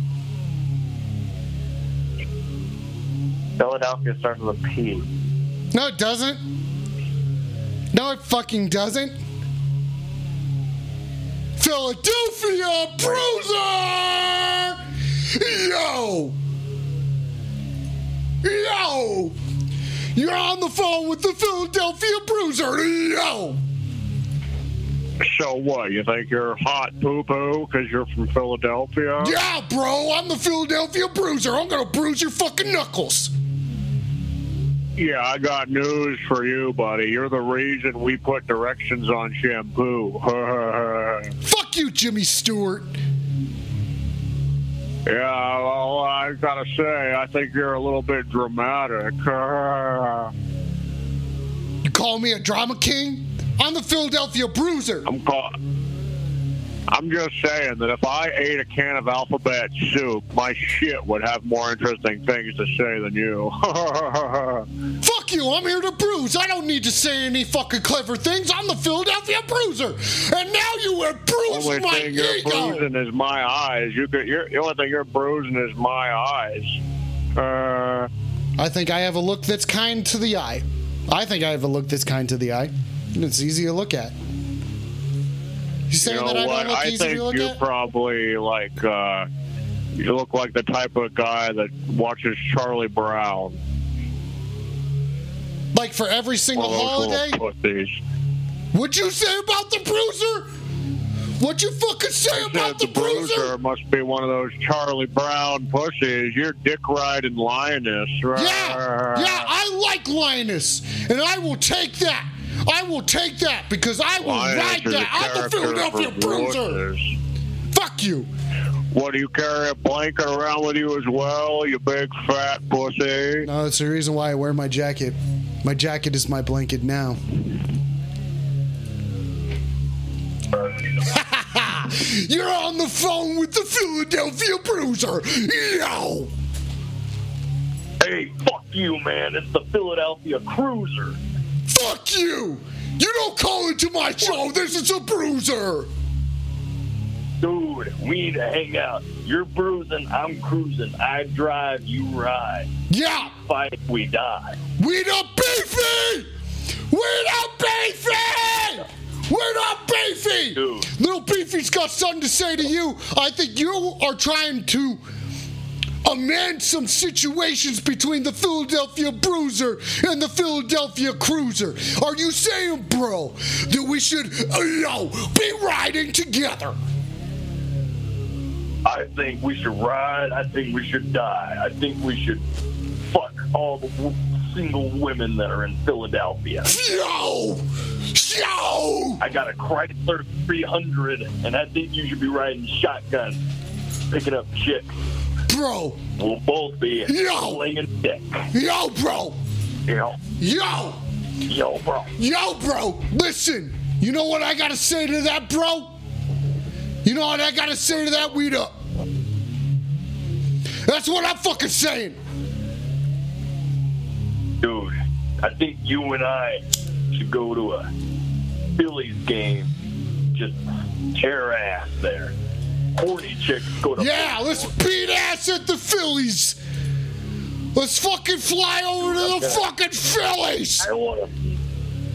Philadelphia starts with a P. No, it doesn't. No, it fucking doesn't. Philadelphia Bruiser! Yo! Yo! You're on the phone with the Philadelphia Bruiser! Yo! So what? You think you're hot poo poo because you're from Philadelphia? Yeah, bro, I'm the Philadelphia Bruiser. I'm gonna bruise your fucking knuckles. Yeah, I got news for you, buddy. You're the reason we put directions on shampoo. Fuck you, Jimmy Stewart. Yeah, well, I gotta say, I think you're a little bit dramatic. You call me a drama king? I'm the Philadelphia Bruiser. I'm I'm just saying that if I ate a can of alphabet soup, my shit would have more interesting things to say than you. Fuck you, I'm here to bruise. I don't need to say any fucking clever things. I'm the Philadelphia Bruiser. And now you have bruised only my thing you're ego. bruising is my eyes. You could, you're, the only thing you're bruising is my eyes. Uh, I think I have a look that's kind to the eye. I think I have a look that's kind to the eye. It's easy to look at. You you know that I what? don't look I easy think to look you at? probably like. Uh, you look like the type of guy that watches Charlie Brown. Like for every single One of those holiday? little pussies. What'd you say about the Bruiser? What'd you fucking say about the the Bruiser? must be one of those Charlie Brown pussies. You're dick riding Linus. Right? Yeah, yeah, I like Linus, and I will take that. I will take that because I will Linus ride that. I'm the Philadelphia Bruiser. Fuck you. What do you carry a blanket around with you as well, you big fat pussy? No, that's the reason why I wear my jacket. My jacket is my blanket now. You're on the phone with the Philadelphia Bruiser. Yo. Hey, fuck you, man. It's the Philadelphia Cruiser. Fuck you! You don't call into my show. This is a bruiser. Dude, we need to hang out. You're bruising, I'm cruising. I drive, you ride. Yeah, Fight, we die. we not beefy. We're not beefy. We're not beefy. Dude. Little Beefy's got something to say to you. I think you are trying to amend some situations between the Philadelphia Bruiser and the Philadelphia Cruiser. Are you saying, bro, that we should, uh, yo, be riding together? I think we should ride. I think we should die. I think we should fuck all the w- single women that are in Philadelphia. Yo! Yo! I got a Chrysler 300, and I think you should be riding shotgun, picking up chicks. Bro! We'll both be Yo! slinging dick. Yo, bro! Know, Yo! yo, bro. Yo, bro! Listen! You know what I gotta say to that, bro? You know what I gotta say to that weed up? That's what I'm fucking saying! Dude, I think you and I should go to a Phillies game. Just tear ass there. Horny chicks go to Yeah, let's beat ass at the Phillies! Let's fucking fly over to the fucking Phillies! I want to.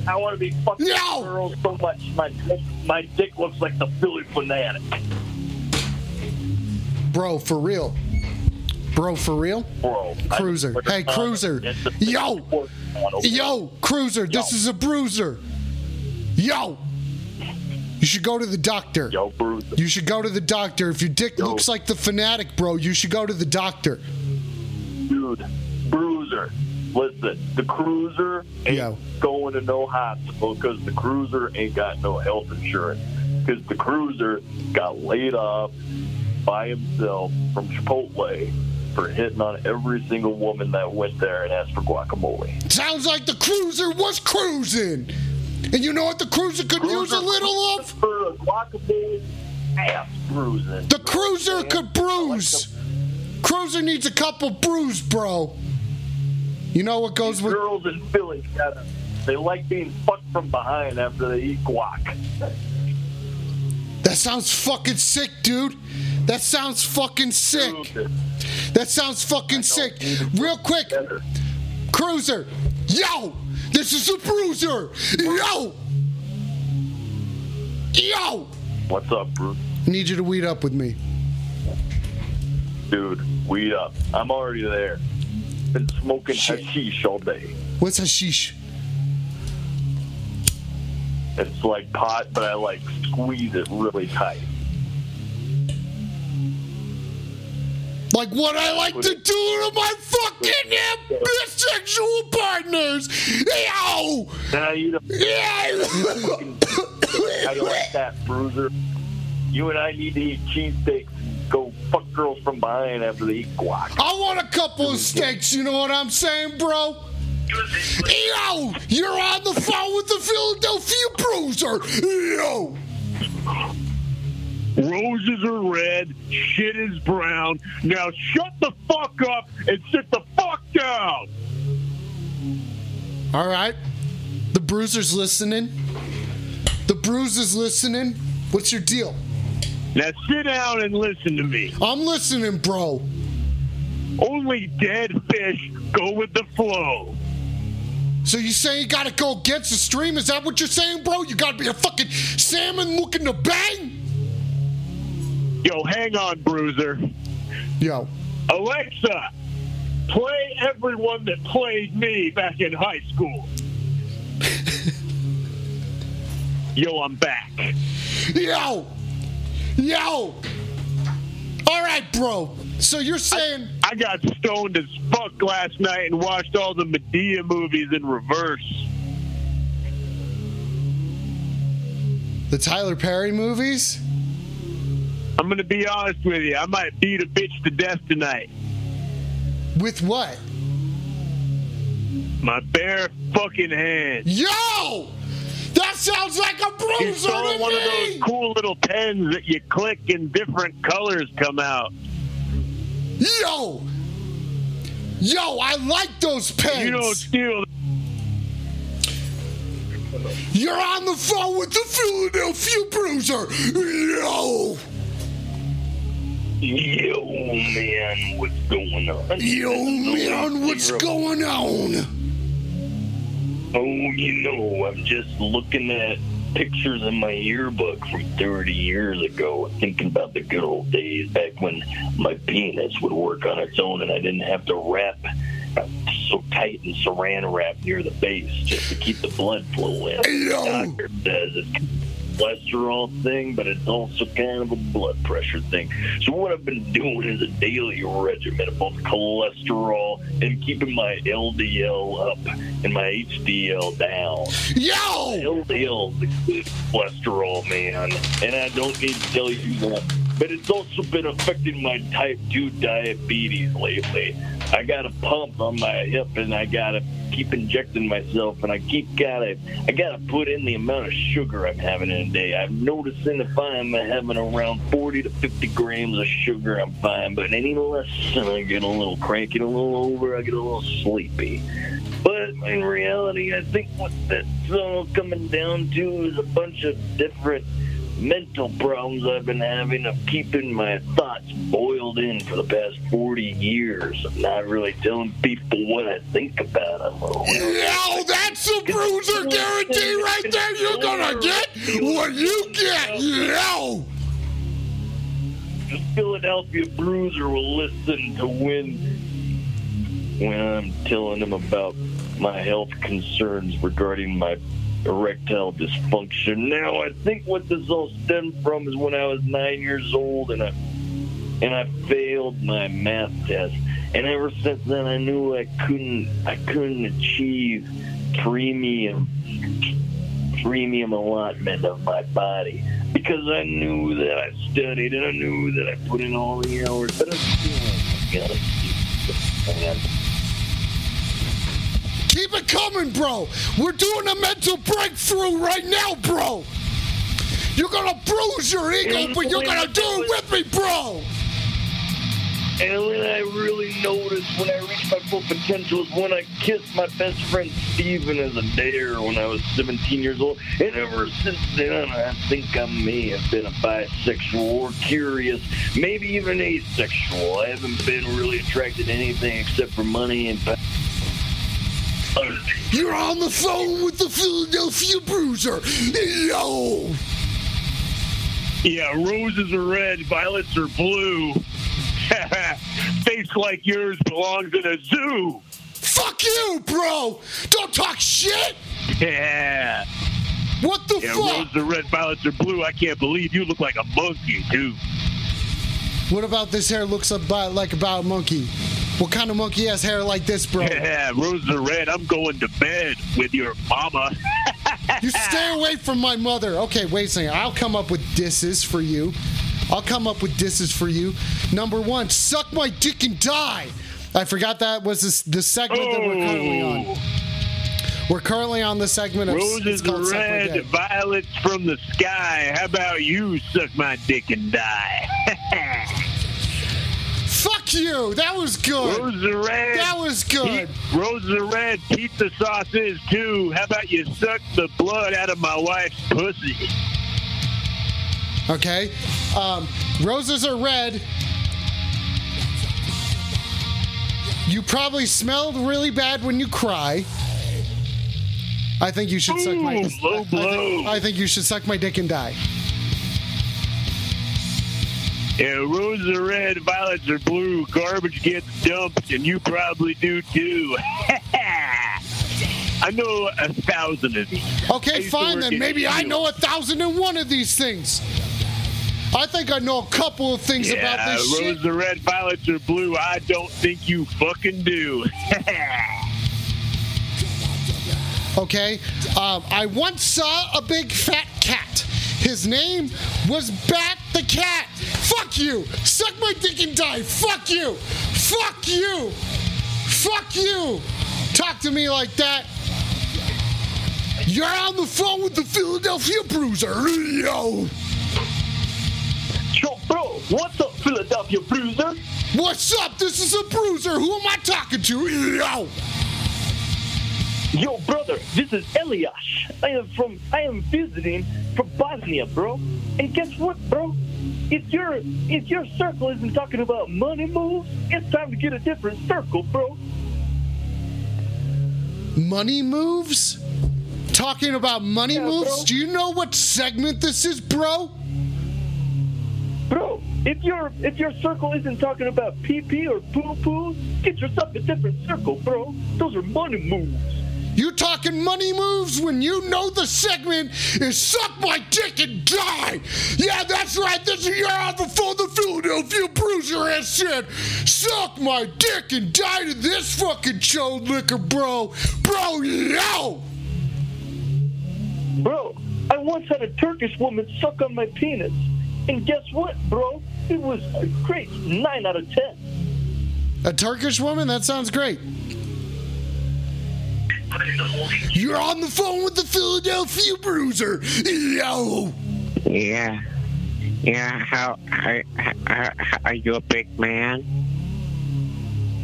I want to be fucking No! girls so much. My dick, my dick looks like the Phillie Phanatic. Bro, for real. Bro, for real? Bro, Cruiser. Hey, Cruiser. Yo. Yo, Cruiser, this is a bruiser. Yo! You should go to the doctor. Yo, Bruce. You should go to the doctor. If your dick Yo. looks like the Phanatic, bro, you should go to the doctor. Dude, Bruiser. Listen, the Cruiser ain't Yo. going to no hospital because the Cruiser ain't got no health insurance. Because the Cruiser got laid off by himself from Chipotle for hitting on every single woman that went there and asked for guacamole. Sounds like the cruiser was cruising. And you know what the cruiser could use a little of? For a guacamole ass bruising. The cruiser could bruise. Cruiser needs a couple brews, bro. You know what goes with Girls in Philly, gotta, they like being fucked from behind after they eat guac. That sounds fucking sick, dude. That sounds fucking sick. Dude, That sounds fucking sick. Real quick, better. Cruiser. Yo, this is a bruiser. Yo. Yo. What's up, Bruce? Need you to weed up with me. Dude, weed up. I'm already there. Been smoking Shit. hashish all day. What's hashish? It's like pot, but I like squeeze it really tight. Like what I like to do to my fucking bisexual partners. Yo. Now you know Yeah. how you like that, Bruiser. You and I need to eat cheesesteaks. Go fuck girls from behind after they eat guac. I want a couple of steaks, you know what I'm saying, bro? Yo, you're on the phone with the Philadelphia Bruiser. Yo. Roses are red, shit is brown. Now shut the fuck up and sit the fuck down. All right. The Bruiser's listening. The Bruiser's listening. What's your deal? Now sit down and listen to me. I'm listening, bro. Only dead fish go with the flow. So you saying you gotta go against the stream? Is that what you're saying, bro? You gotta be a fucking salmon looking to bang? Yo, hang on, Bruiser. Yo. Alexa, play everyone that played me back in high school. Yo, I'm back. Yo! Yo! All right, bro. So you're saying I got stoned as fuck last night and watched all the Madea movies in reverse. the Tyler Perry movies? I'm gonna be honest with you. I might beat a bitch to death tonight. With what? My bare fucking hand. Yo! That sounds like a You bruiser saw to one of those cool little pens that you click and different colors come out. Yo! Yo, I like those pens. You don't steal. You're on the phone with the Philadelphia Bruiser. Yo. Yo, man, what's going on? Yo, man, what's going on? Oh, you know, I'm just looking at pictures in my yearbook from 30 years ago, thinking about the good old days back when my penis would work on its own and I didn't have to wrap so tight in saran wrap near the base just to keep the blood flowing. Yo. The doctor says it's cholesterol thing, but it's also kind of a blood pressure thing. So what I've been doing is a daily regimen of both cholesterol and keeping my LDL up and my HDL down. Yo. LDL is cholesterol, man, and I don't need to tell you that. But it's also been affecting my type 2 diabetes lately. I got a pump on my hip and I gotta keep injecting myself and I keep gotta I gotta put in the amount of sugar I'm having in a day. I'm noticing if I'm having around 40 to 50 grams of sugar, I'm fine. But any less, I get a little cranky, a little over, I get a little sleepy. But in reality, I think what that's all coming down to is a bunch of different mental problems I've been having of keeping my thoughts boiled in for the past 40 years. I'm not really telling people what I think about them. Yo, oh, that's a bruiser guarantee right there. You're gonna get what you get. Yo. The Philadelphia Bruiser will listen to when when I'm telling him about my health concerns regarding my erectile dysfunction. Now, I think what this all stemmed from is when I was nine years old and I and I failed my math test. And ever since then, I knew I couldn't I couldn't achieve premium premium allotment of my body because I knew that I studied and I knew that I put in all the hours. But I still gotta keep the plan. Keep it coming, bro. We're doing a mental breakthrough right now, bro. You're gonna bruise your ego, but you're gonna do it with me, bro. And when I really noticed when I reached my full potential is when I kissed my best friend Steven as a dare when I was 17 years old. And ever since then, I think I may have been a bisexual or curious, maybe even asexual. I haven't been really attracted to anything except for money and You're on the phone with the Philadelphia Bruiser. Yo. Yeah, roses are red, violets are blue. Face like yours belongs in a zoo. Fuck you, bro. Don't talk shit. Yeah. What the Yeah, fuck? roses are red, violets are blue. I can't believe you look like a monkey, too. What about this hair looks about like about a monkey? What kind of monkey has hair like this, bro? Yeah, roses are red. I'm going to bed with your mama. You stay away from my mother. Okay, wait a second. I'll come up with disses for you. I'll come up with disses for you. Number one, suck my dick and die. I forgot that was this, the segment that we're currently on. Oh. We're currently on the segment of Roses are called Suck My red, violets from the sky. How about you suck my dick and die? Fuck you. That was good. Roses are red. That was good. Roses are red. Pizza sauce is too. How about you suck the blood out of my wife's pussy? Okay. Um, roses are red. You probably smelled really bad when you cry. I think you should suck my. Ooh, low I, I think, I think you should suck my dick and die. Yeah, roses are red, violets are blue. Garbage gets dumped, and you probably do too. I know a thousand of these. Okay, fine then. Maybe I know a thousand and one of these things. I think I know a couple of things about Yeah, this shit. roses are red, violets are blue. I don't think you fucking do. Okay. Um, I once saw a big fat cat. His name was Bat the Cat. Fuck you. Suck my dick and die. Fuck you. Fuck you. Fuck you. Talk to me like that. You're on the phone with the Philadelphia Bruiser. Yo. Yo, bro, what's up, Philadelphia Bruiser? What's up? This is a bruiser. Who am I talking to? Yo! Yo, brother, this is Elias. I am from, I am visiting from Bosnia, bro. And guess what, bro? If your if your circle isn't talking about money moves, it's time to get a different circle, bro. Money moves? Talking about money Yeah, moves? bro. Do you know what segment this is, bro? Bro, if your if your circle isn't talking about pee pee or poo poo, get yourself a different circle, bro. Those are money moves. You talking money moves when you know the segment is suck my dick and die. Yeah, that's right. This is your the phone. The Philadelphia Bruiser has said, "Suck my dick and die to this fucking chode liquor, bro, bro, yo." Bro, I once had a Turkish woman suck on my penis. And guess what, bro? It was a great 9 out of 10. A Turkish woman? That sounds great. You're on the phone with the Philadelphia Bruiser, yo. Yeah. Yeah, how, how, how, how are you a big man?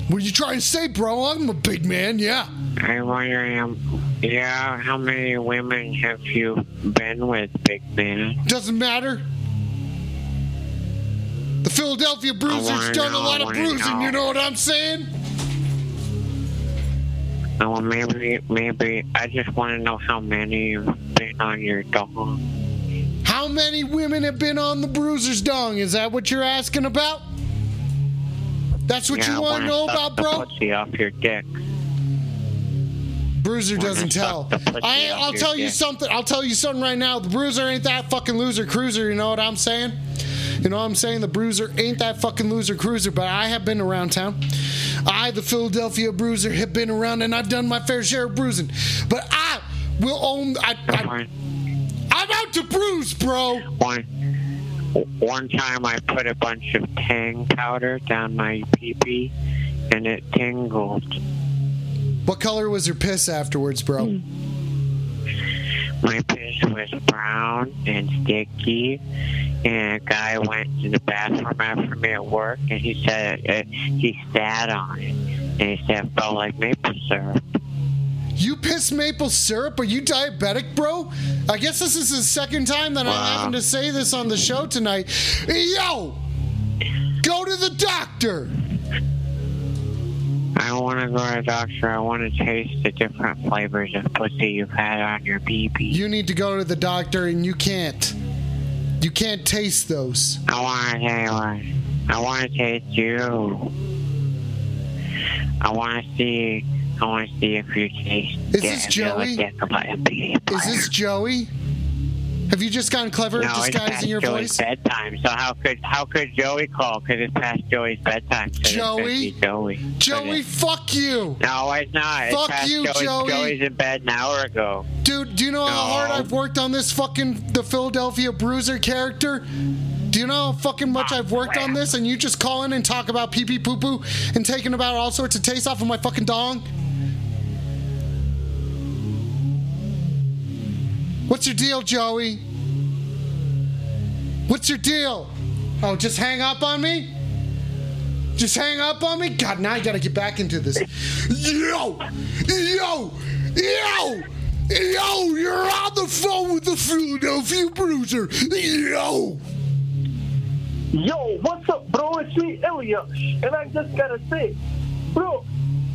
What are you trying to say, bro? I'm a big man, yeah. I'm wondering, um, yeah, how many women have you been with, big man? Doesn't matter. The Philadelphia Bruiser's done a lot of bruising, know. you know what I'm saying? Oh, well, maybe, maybe, I just want to know how many you've been on your dog. How many women have been on the Bruiser's dong? Is that what you're asking about? That's what yeah, you want to know about, the bro? pussy off your dick. Bruiser doesn't tell. I, I'll your tell you something. I'll tell you something right now. The Bruiser ain't that fucking loser cruiser. You know what I'm saying? You know what I'm saying? The Bruiser ain't that fucking loser cruiser. But I have been around town. I, the Philadelphia Bruiser, have been around and I've done my fair share of bruising. But I will own. I, I, I'm out to bruise, bro. one, one time I put a bunch of tang powder down my pee-pee, and it tingled. What color was your piss afterwards, bro? Hmm. My piss was brown and sticky, and a guy went to the bathroom after me at work, and he said uh, he sat on it, and he said it felt like maple syrup. You piss maple syrup? Are you diabetic, bro? I guess this is the second time that I'm having to say this on the show tonight. Yo! Go to the doctor! I don't want to go to the doctor. I want to taste the different flavors of pussy you've had on your pee-pee. You need to go to the doctor and you can't. You can't taste those. I want to you. I want to taste you. I want to see. I want to see if you taste. Is this if you have a Joey? dick about a pee Is this Joey? Have you just gotten clever at No, it's disguising past your Joey's voice? bedtime. So how could how could Joey call? Because it's past Joey's bedtime. So it's Joey? be Joey. Joey, fuck you! No, it's not. It's Fuck past you, Joey. Joey. Joey's in bed an hour ago. Dude, do you know how hard I've worked on this fucking the Philadelphia Bruiser character? Do you know how fucking much I've worked on this and you just call in and talk about pee pee poo poo and taking about all sorts of taste off of my fucking dong? What's your deal, Joey? What's your deal? Oh, just hang up on me? Just hang up on me? God, now I gotta get back into this. Yo! Yo! Yo! Yo! You're on the phone with the Philadelphia Bruiser! Yo! Yo, what's up, bro? It's me, Elias. And I just gotta say, bro,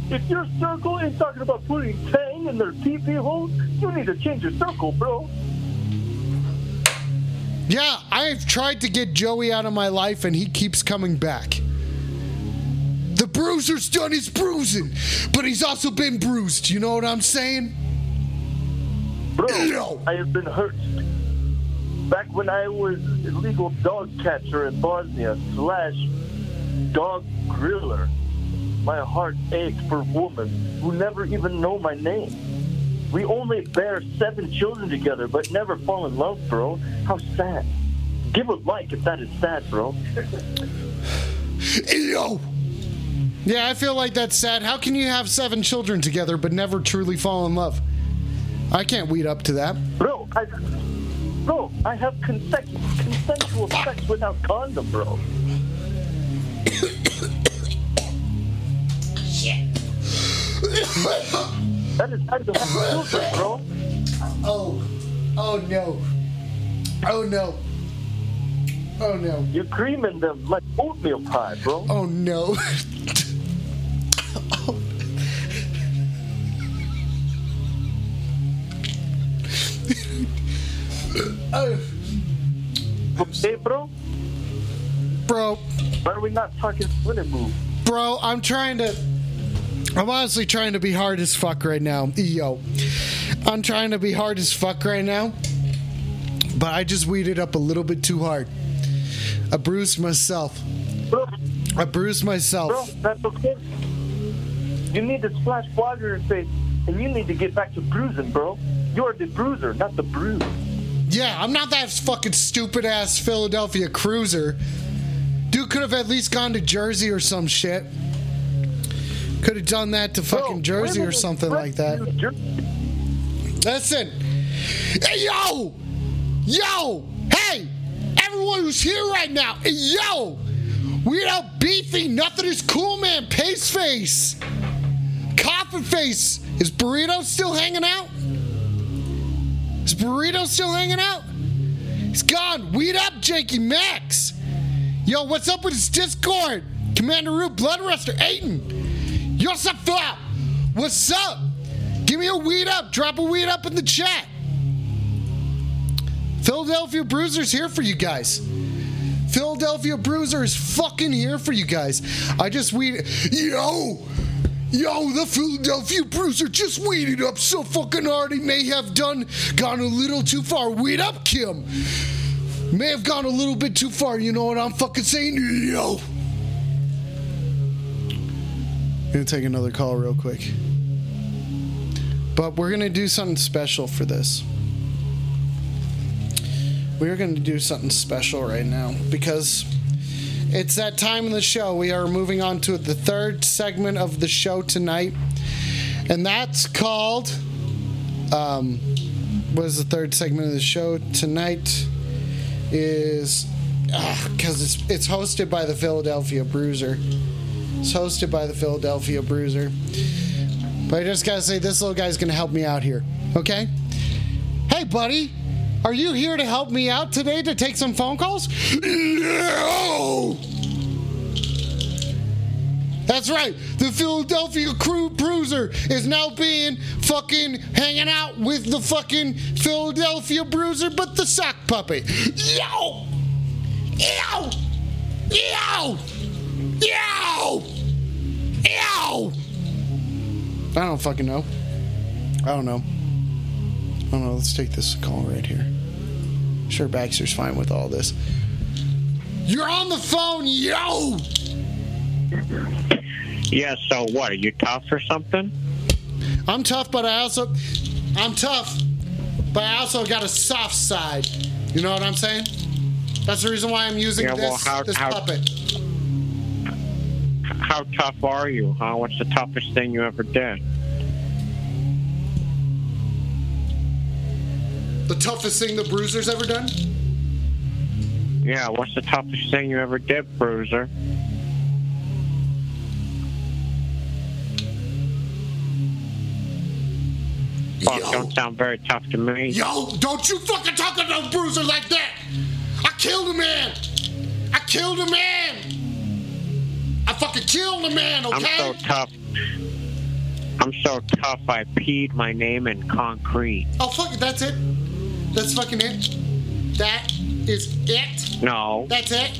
if your circle is talking about putting tang in their pee-pee holes, you need to change your circle, bro. Yeah, I've tried to get Joey out of my life and he keeps coming back. The bruiser's done his bruising, but he's also been bruised. You know what I'm saying? Bro, Yo. I have been hurt. Back when I was illegal dog catcher in Bosnia slash dog griller, my heart aches for women who never even know my name. We only bear seven children together, but never fall in love, bro. How sad. Give a like if that is sad, bro. Yo! Yeah, I feel like that's sad. How can you have seven children together but never truly fall in love? I can't weed up to that. Bro, I, bro, I have consensual sex without condom, bro. That is you have children, bro. Oh, oh no. Oh no. Oh no. You're creaming them like oatmeal pie, bro. Oh no. oh, Hey, bro. bro, Why are we not talking splinter move? bro, I'm trying to. I'm honestly trying to be hard as fuck right now. Yo. I'm trying to be hard as fuck right now. But I just weeded up a little bit too hard. I bruised myself. Bro, I bruised myself. bro, that's okay. You need to splash water in your face, and you need to get back to bruising, bro. You're the bruiser, not the bruise. Yeah, I'm not that fucking stupid ass Philadelphia cruiser. Dude could have at least gone to Jersey or some shit. Could have done that to fucking Bro, Jersey or something like that. Listen. Hey, yo! Yo! Hey! Everyone who's here right now, hey, yo! We out beefy, nothing is cool, man. Pace face. Coffin face. Is Burrito still hanging out? Is Burrito still hanging out? He's gone. Weed up, Jakey Max. Yo, what's up with his Discord? Commander Root, Blood Ruster, Aiden. Yosef up. What's up? Give me a weed up. Drop a weed up in the chat. Philadelphia Bruiser's here for you guys. Philadelphia Bruiser is fucking here for you guys. I just weed. Yo! Yo, the Philadelphia Bruiser just weeded up so fucking hard he may have done gone a little too far. Weed up, Kim. May have gone a little bit too far. You know what I'm fucking saying? Yo. Gonna take another call real quick. But we're gonna do something special for this. We're gonna do something special right now because it's that time in the show. We are moving on to the third segment of the show tonight, and that's called. Um, what is the third segment of the show tonight? Is because it's it's hosted by the Philadelphia Bruiser. It's hosted by the Philadelphia Bruiser. But I just gotta say, this little guy's gonna help me out here. Okay? Hey, buddy, are you here to help me out today to take some phone calls? No! That's right. The Philadelphia Crew Bruiser is now being fucking hanging out with the fucking Philadelphia Bruiser, but the sock puppet. Yo! Yo! Yo! Yo! Yo! I don't fucking know. I don't know. I don't know. Let's take this call right here. Sure, Baxter's fine with all this. You're on the phone, yo! Yeah, so what? Are you tough or something? I'm tough, but I also I'm tough, but I also got a soft side. You know what I'm saying? That's the reason why I'm using Yeah, well, this how- this how- puppet. How tough are you? Huh? What's the toughest thing you ever did? The toughest thing the Bruiser's ever done? Yeah, what's the toughest thing you ever did, Bruiser? Fuck, Yo. don't sound very tough to me. Yo, don't you fucking talk about Bruiser like that! I killed a man! I killed a man! I fucking killed a man, okay? I'm so tough. I'm so tough. I peed my name in concrete. Oh fuck it, that's it. That's fucking it. That is it. No, That's it.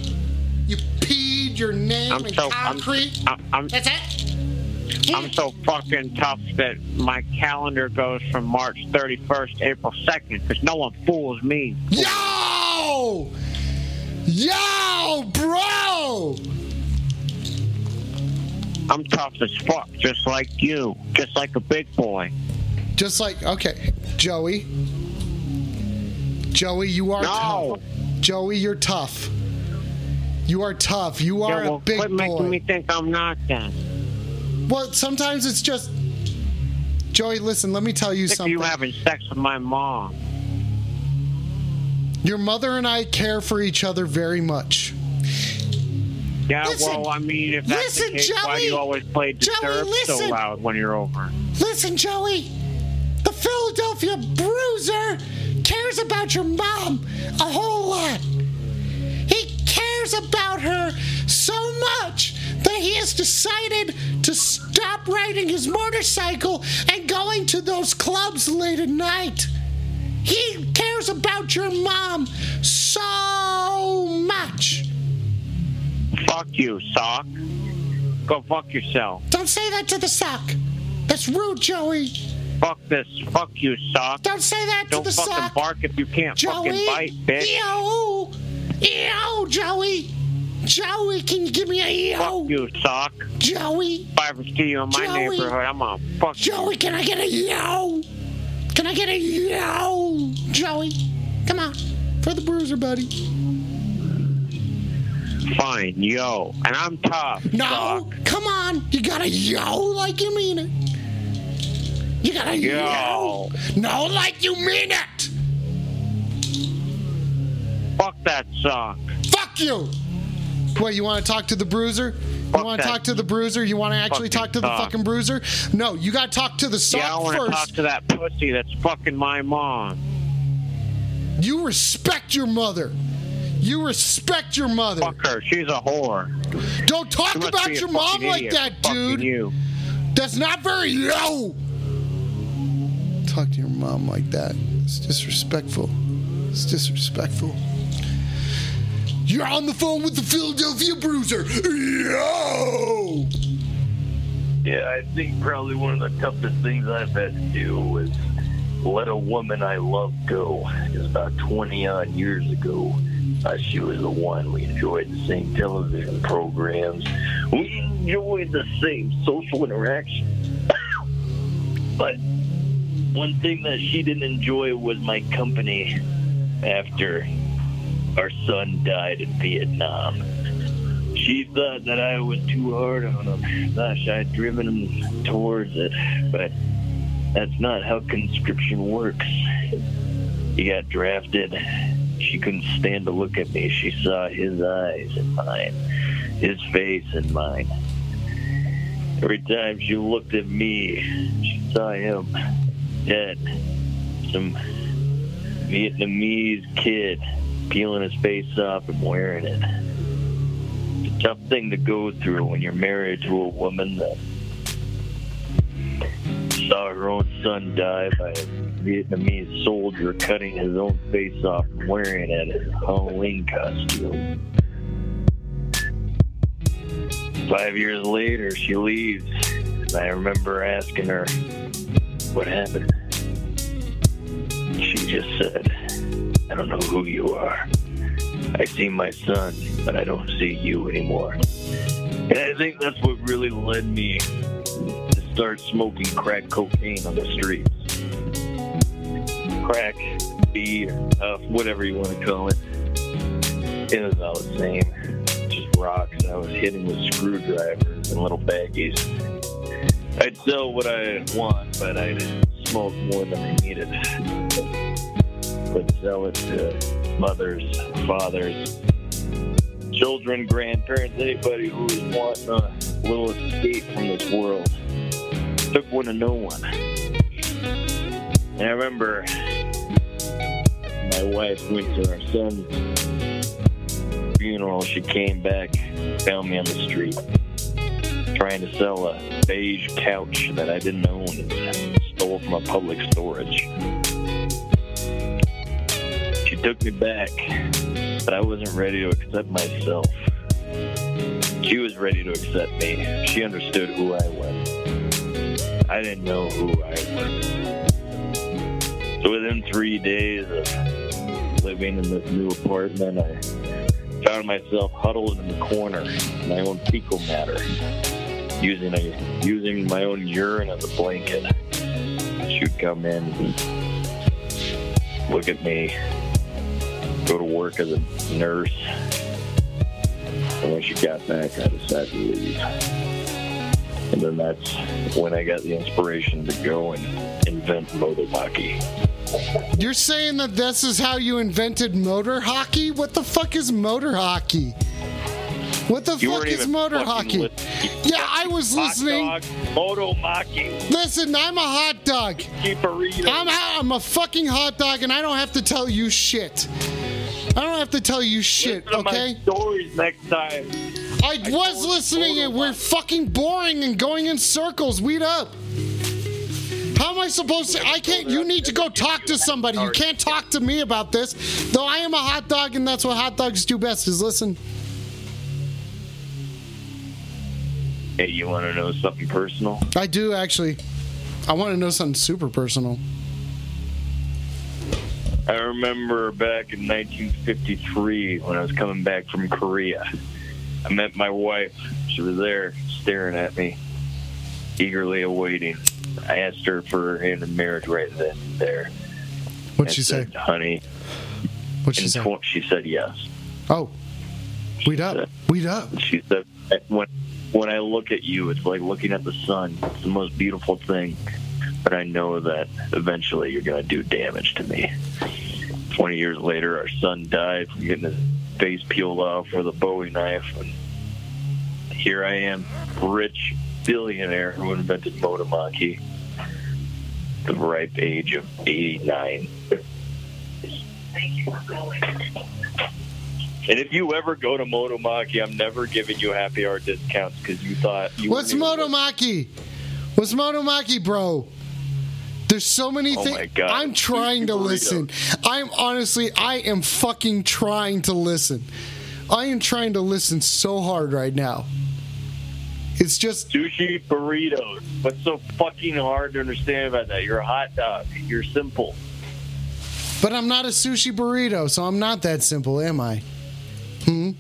You peed your name I'm in so concrete. I'm, I'm That's it. I'm so fucking tough that my calendar goes from March 31st to April 2nd because no one fools me. Yo! Yo, bro! I'm tough as fuck, just like you, just like a big boy. Just like okay, Joey. Joey, you are No. tough. Joey, you're tough. You are tough. You Yeah, are well, a big quit making boy. me think I'm not then. Well, sometimes it's just. Joey, listen. Let me tell you something. you having sex with my mom. Your mother and I care for each other very much. Yeah, Listen, well, I mean, if that's listen, the case, why do you always play Joey, Disturbed so loud when you're over? Listen, Joey. The Philadelphia Bruiser cares about your mom a whole lot. He cares about her so much that he has decided to stop riding his motorcycle and going to those clubs late at night. He cares about your mom so much. Fuck you, sock. Go fuck yourself. Don't say that to the sock. That's rude, Joey. Fuck this. Fuck you, sock. Don't say that to the Joe. Don't to the fucking sock. bark if you can't Joey. fucking bite, bitch. Ew. Ew, Joey. Joey, can you give me a ew? Fuck you, sock. Joey. If I ever see you in my Joey. neighborhood, I'm gonna fuck you. Joey, can I get a ew? Can I get a ew? Joey, come on. For the bruiser, buddy. Fine, yo. And I'm tough. No, sock. come on. You gotta yo like you mean it. You gotta yo. Yo. No, like you mean it. Fuck that sock. Fuck you. What, you want to talk to the bruiser? You Fuck want to talk to the bruiser? You want to actually talk to the fucking bruiser? No, you got to talk to the sock yeah, I want to first. talk to that pussy that's fucking my mom. You respect your mother. You respect your mother. Fuck her. She's a whore. Don't talk about your mom fucking like idiot that, dude. You. That's not very yo. Talk to your mom like that. It's disrespectful. It's disrespectful. You're on the phone with the Philadelphia Bruiser. Yo! Yeah, I think probably one of the toughest things I've had to do was let a woman I love go. Was about 20 odd years ago. Uh, she was the one. We enjoyed the same television programs. We enjoyed the same social interaction. but one thing that she didn't enjoy was my company after our son died in Vietnam. She thought that I was too hard on him. Gosh, I'd driven him towards it, but that's not how conscription works. He got drafted. She couldn't stand to look at me. She saw his eyes and mine, his face and mine. Every time she looked at me, she saw him dead. Some Vietnamese kid peeling his face off and wearing it. It's a tough thing to go through when you're married to a woman that saw her own son die by a Vietnamese soldier cutting his own face off and wearing it as a Halloween costume. Five years later, she leaves. And I remember asking her, What happened? She just said, I don't know who you are. I see my son, but I don't see you anymore. And I think that's what really led me start smoking crack cocaine on the streets. Crack, weed, uh, whatever you want to call it. It was all the same. Just rocks I was hitting with screwdrivers and little baggies. I'd sell what I want, but I'd smoke more than I needed. Would sell it to mothers, fathers, children, grandparents, anybody who was wanting a little escape from this world. Took one to no one. And I remember my wife went to our son's funeral. She came back, found me on the street, trying to sell a beige couch that I didn't own and stole from a public storage. She took me back, but I wasn't ready to accept myself. She was ready to accept me. She understood who I was. I didn't know who I was. So within three days of living in this new apartment, I found myself huddled in the corner my own fecal matter, using a using my own urine as a blanket. She'd come in and look at me, go to work as a nurse. And when she got back, I decided to leave. And then that's when I got the inspiration to go and invent motor hockey. You're saying that this is how you invented motor hockey? What the fuck is motor hockey? What the You fuck is motor hockey? listening. Yeah, I was Hot listening. dog, moto maki, Listen, I'm a hot dog. I'm a, I'm a fucking hot dog, and I don't have to tell you shit. I don't have to tell you shit, Listen to my okay? stories next time. I was listening, and we're fucking boring and going in circles. Weed up. How am I supposed to? I can't. You need to go talk to somebody. You can't talk to me about this. Though I am a hot dog, and that's what hot dogs do best is listen. Hey, you want to know something personal? I do actually. I want to know something super personal. I remember back in 1953 when I was coming back from Korea. I met my wife. She was there staring at me, eagerly awaiting. I asked her for her hand in marriage right then and there. What'd I she say? Honey. What'd she say? tw- she said yes. Oh, weed up. Weed up. She said, when, when I look at you, it's like looking at the sun. It's the most beautiful thing. But I know that eventually you're going to do damage to me. 20 years later, our son died from getting his face peeled off with a Bowie knife. And here I am, rich billionaire who invented Motomaki. The ripe age of 89. And if you ever go to Motomaki, I'm never giving you happy hour discounts because you thought you What's Motomaki? What's Motomaki, bro? There's so many Oh things. I'm trying to listen. I'm honestly, I am fucking trying to listen. I am trying to listen so hard right now. It's just sushi burritos. What's so fucking hard to understand about that? You're a hot dog. You're simple. But I'm not a sushi burrito, so I'm not that simple, am I? Hmm?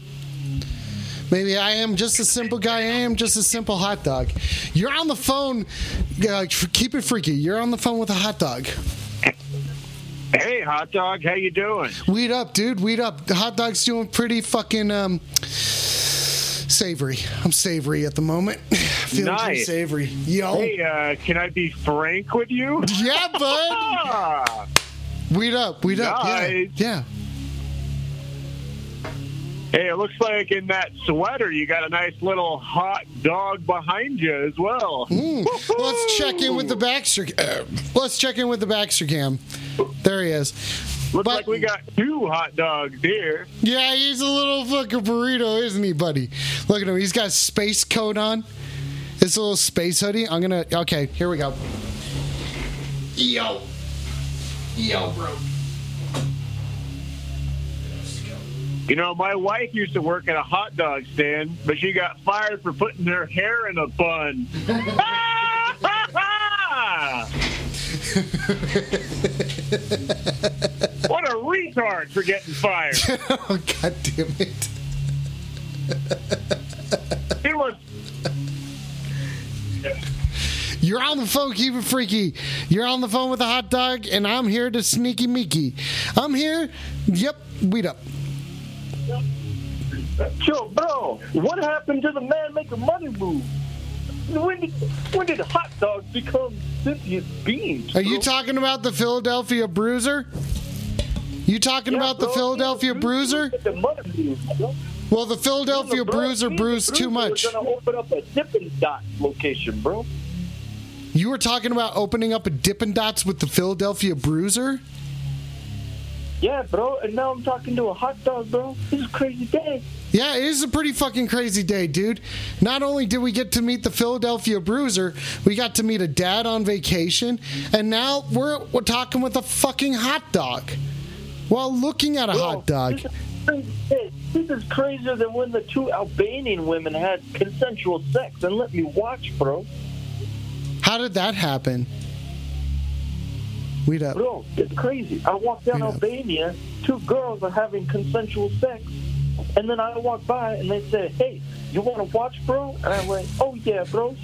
Maybe I am just a simple guy. I am just a simple hot dog. You're on the phone. Uh, keep it freaky. You're on the phone with a hot dog. Hey, hot dog, how you doing? Weed up, dude. Weed up. The hot dog's doing pretty fucking um savory. I'm savory at the moment. Feeling pretty Nice. savory. Yo. Hey, uh, can I be frank with you? Yeah, bud. Weed up. Weed up. Yeah. Yeah. Hey, it looks like in that sweater you got a nice little hot dog behind you as well. Mm. Let's check in with the Baxter. Uh, let's check in with the Baxter cam. There he is. Looks like we got two hot dogs here. Yeah, he's a little fucking burrito, isn't he, buddy? Look at him. He's got a space coat on. It's a little space hoodie. I'm gonna. Okay, here we go. Yo. Yo, bro. You know, my wife used to work at a hot dog stand, but she got fired for putting her hair in a bun. what a retard for getting fired. oh, God damn it. It was You're on the phone, keep it freaky. You're on the phone with a hot dog, and I'm here to sneaky meeky. I'm here. Yep, weed up. Yo, bro, what happened to the man making money move? When did, when did hot dogs become sentient beings? Are you talking about the Philadelphia Bruiser? You talking about the Philadelphia Bruiser? The move. Well, the Philadelphia Bro, Bruiser bruised the too much. gonna open up a Dippin' Dot location, bro. You were talking about opening up a Dippin' Dots with the Philadelphia Bruiser? Yeah, bro. And now I'm talking to a hot dog, bro. This is a crazy day. Yeah, it is a pretty fucking crazy day, dude. Not only did we get to meet the Philadelphia Bruiser, we got to meet a dad on vacation, and now we're, we're talking with a fucking hot dog while looking at a hot dog. This is crazier than when the two Albanian women had consensual sex and let me watch, bro. How did that happen? Weed up. Bro, it's crazy. I walked down Albania, two girls are having consensual sex, and then I walked by and they said, "Hey, you want to watch, bro?" And I went, "Oh yeah, bro."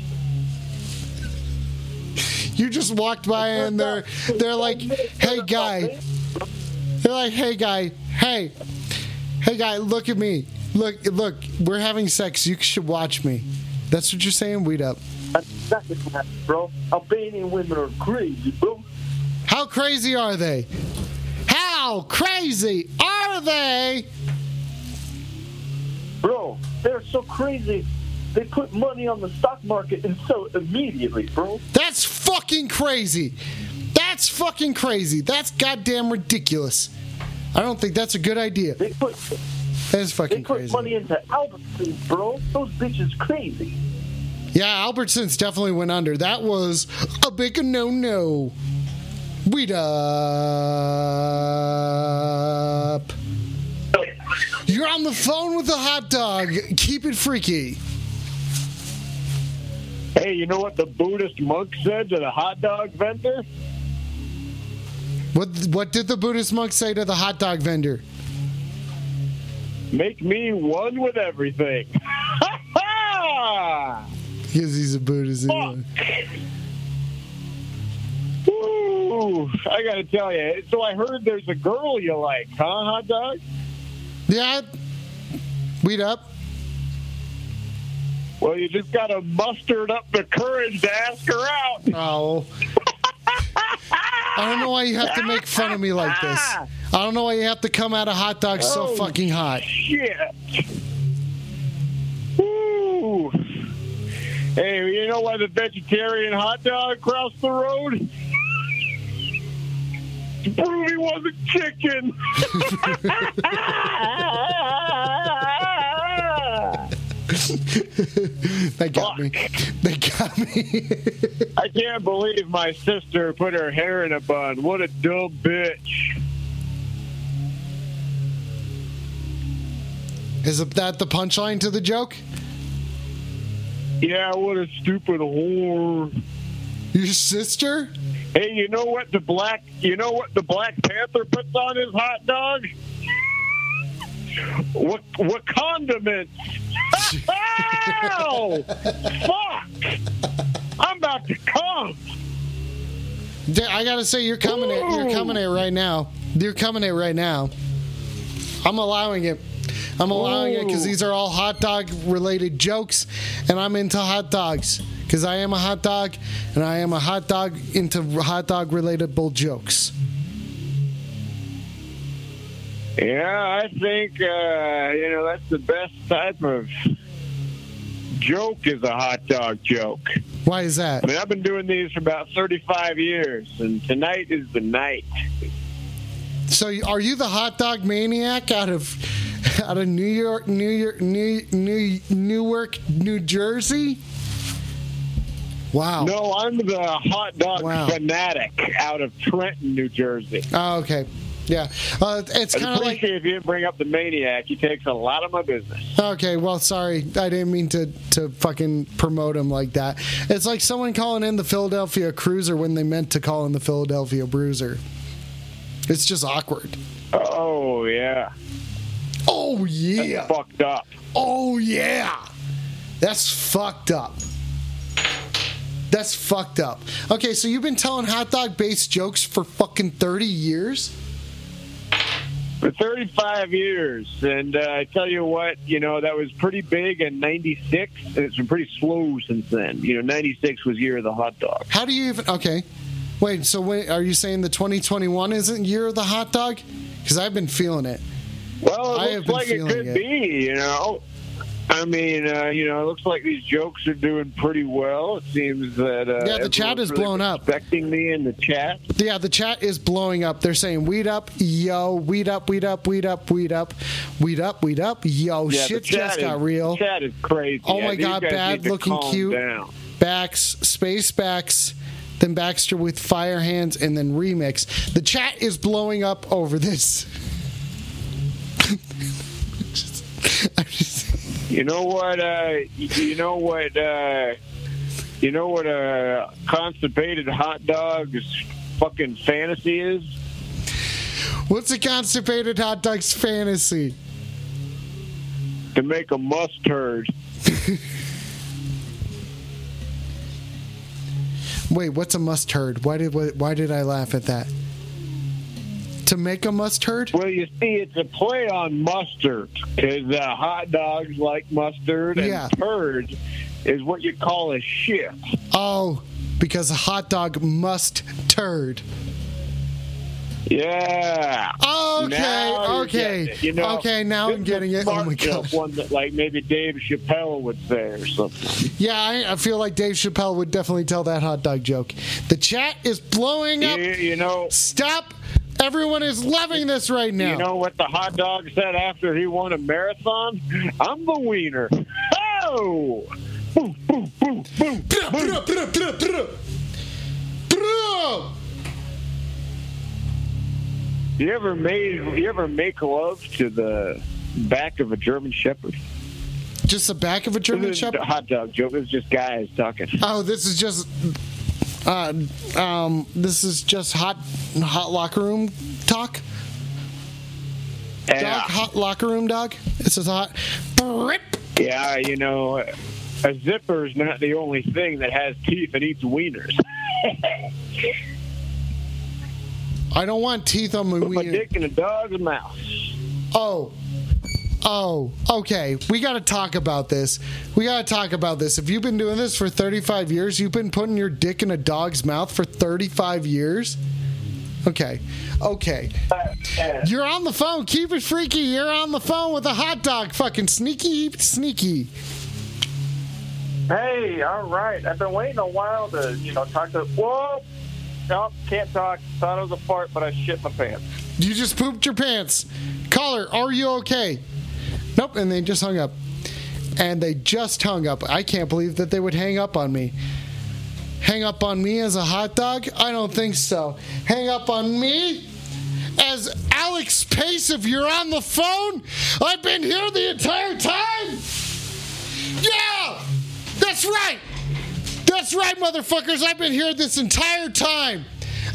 You just walked by and they're they're like, "Hey guy," they're like, "Hey guy, hey, hey guy, look at me, look, look, we're having sex. You should watch me." That's what you're saying. Weed up. That's exactly what happened, bro. Albanian women are crazy, bro. How crazy are they? How crazy are they? Bro, they're so crazy. They put money on the stock market and sell it immediately, bro. That's fucking crazy. That's fucking crazy. That's goddamn ridiculous. I don't think that's a good idea. They put That's fucking crazy. They put crazy. money into Albertsons, bro. Those bitches crazy. Yeah, Albertsons definitely went under. That was a big no no. Weed up. You're on the phone with the hot dog. Keep it freaky. Hey, you know what the Buddhist monk said to the hot dog vendor? What what did the Buddhist monk say to the hot dog vendor? Make me one with everything. Because he's a Buddhist. anyway. Ooh, I gotta tell you. So I heard there's a girl you like, huh, hot dog? Yeah. Weed up. Well, you just gotta muster up the courage to ask her out. Oh. I don't know why you have to make fun of me like this. I don't know why you have to come out of hot dogs so Oh, fucking hot. Shit. Ooh. Hey, you know why the vegetarian hot dog crossed the road? He wasn't chicken. they got me. They got me. I can't believe my sister put her hair in a bun. What a dumb bitch. Is that the punchline to the joke? Yeah, what a stupid whore. Your sister? Hey, you know what the black you know what the Black Panther puts on his hot dog? What what condiments? Ow! Fuck! I'm about to come. I gotta say, you're coming it. You're coming it right now. You're coming it right now. I'm allowing it. I'm allowing it because these are all hot dog related jokes, and I'm into hot dogs because I am a hot dog, and I am a hot dog into hot dog relatable jokes. Yeah, I think uh, you know that's the best type of joke is a hot dog joke. Why is that? I mean, I've been doing these for about 35 years, and tonight is the night. So, are you the hot dog maniac out of out of New York, New York, New New Newark, New Jersey? Wow. No, I'm the hot dog fanatic out of Trenton, New Jersey. Oh, okay. Yeah. Uh, it's kind of like. if you didn't bring up the maniac. He takes a lot of my business. Okay, well, sorry, I didn't mean to to fucking promote him like that. It's like someone calling in the Philadelphia Cruiser when they meant to call in the Philadelphia Bruiser. It's just awkward. Oh yeah. Oh yeah. That's fucked up. Oh yeah. That's fucked up. That's fucked up. Okay, so you've been telling hot dog based jokes for fucking 30 years? For 35 years, and uh, I tell you what, you know that was pretty big in '96, and it's been pretty slow since then. You know, '96 was year of the hot dog. How do you even. Okay. Wait, so wait, are you saying the 2021 isn't year of the hot dog? Because I've been feeling it. Well, I it have looks been like it could it. be. You know, I mean, uh, you know, it looks like these jokes are doing pretty well. It seems that uh, Yeah, the chat is really blown up. Respecting me in the chat. Yeah, the chat is blowing up. They're saying weed up, yo, weed up, weed up, weed up, weed up, weed up, weed up, yo, yeah, shit just is- got real. Chat is crazy. Oh my god, bad looking cute. down. Backs, space backs, then Baxter with fire hands, and then remix. The chat is blowing up over this. You know what? Uh, you know what? Uh, you know what a constipated hot dog's fucking fantasy is? What's a constipated hot dog's fantasy? To make a mustard. Wait, what's a mustard? Why did why did I laugh at that? To make a mustard? Well, you see, it's a play on mustard because uh, hot dogs like mustard, and Yeah. turd is what you call a shit. Oh, because a hot dog must turd. Yeah. Okay, Now okay, you know? okay. Now I'm getting it. Oh my god. One that like maybe Dave Chappelle would say or something. Yeah, I, I feel like Dave Chappelle would definitely tell that hot dog joke. The chat is blowing up. You, you know, Stop! Everyone is loving this right now. you know what the hot dog said after he won a marathon? I'm the wiener. Oh. Boom, boom, boom, boom. You ever made? You ever make love to the back of a German Shepherd? Just the back of a German Shepherd. hot dog joke. It's just guys talking. Oh, this is just. Uh, um, this is just hot, hot locker room talk. Yeah. Dog, hot locker room dog. This is hot. Rip. Yeah, you know, a zipper is not the only thing that has teeth and eats wieners. I don't want teeth on my Put my dick in a dog's mouth. Oh. Oh, okay. We got to talk about this. We got to talk about this. If you've been doing this for 35 years, you've been putting your dick in a dog's mouth for 35 years? Okay. Okay. You're on the phone. Keep it freaky. You're on the phone with a hot dog. Fucking sneaky, sneaky. Hey, all right. I've been waiting a while to, you know, talk to. Whoa! Nope, can't talk. Thought it was a fart, but I shit my pants. You just pooped your pants. Caller, are you okay? Nope. And they just hung up. And they just hung up. I can't believe that they would hang up on me. Hang up on me as a hot dog? I don't think so. Hang up on me as Alex Pace if you're on the phone? I've been here the entire time? Yeah! That's right! That's right, motherfuckers. I've been here this entire time.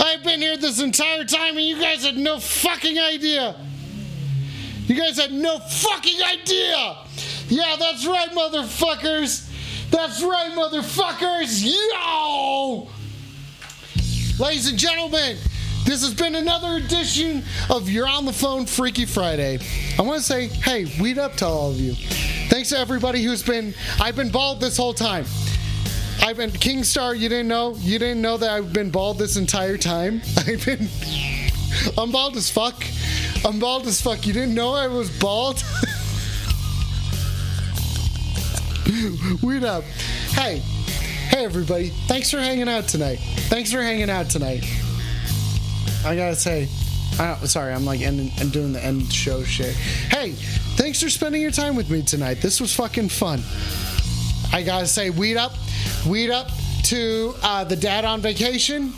I've been here this entire time, and you guys had no fucking idea. You guys had no fucking idea. Yeah, that's right, motherfuckers. That's right, motherfuckers. Yo! Ladies and gentlemen, this has been another edition of You're on the Phone Freaky Friday. I want to say, hey, weed up to all of you. Thanks to everybody who's been, I've been bald this whole time. I've been Kingstar. You didn't know? You didn't know that I've been bald this entire time? I've been. I'm bald as fuck. I'm bald as fuck. You didn't know I was bald? Weed up. Hey, hey everybody. Thanks for hanging out tonight. Thanks for hanging out tonight. I gotta say, I, sorry, I'm like ending, I'm doing the end show shit. Hey, thanks for spending your time with me tonight. This was fucking fun. I gotta say, weed up, weed up to uh, the dad on vacation,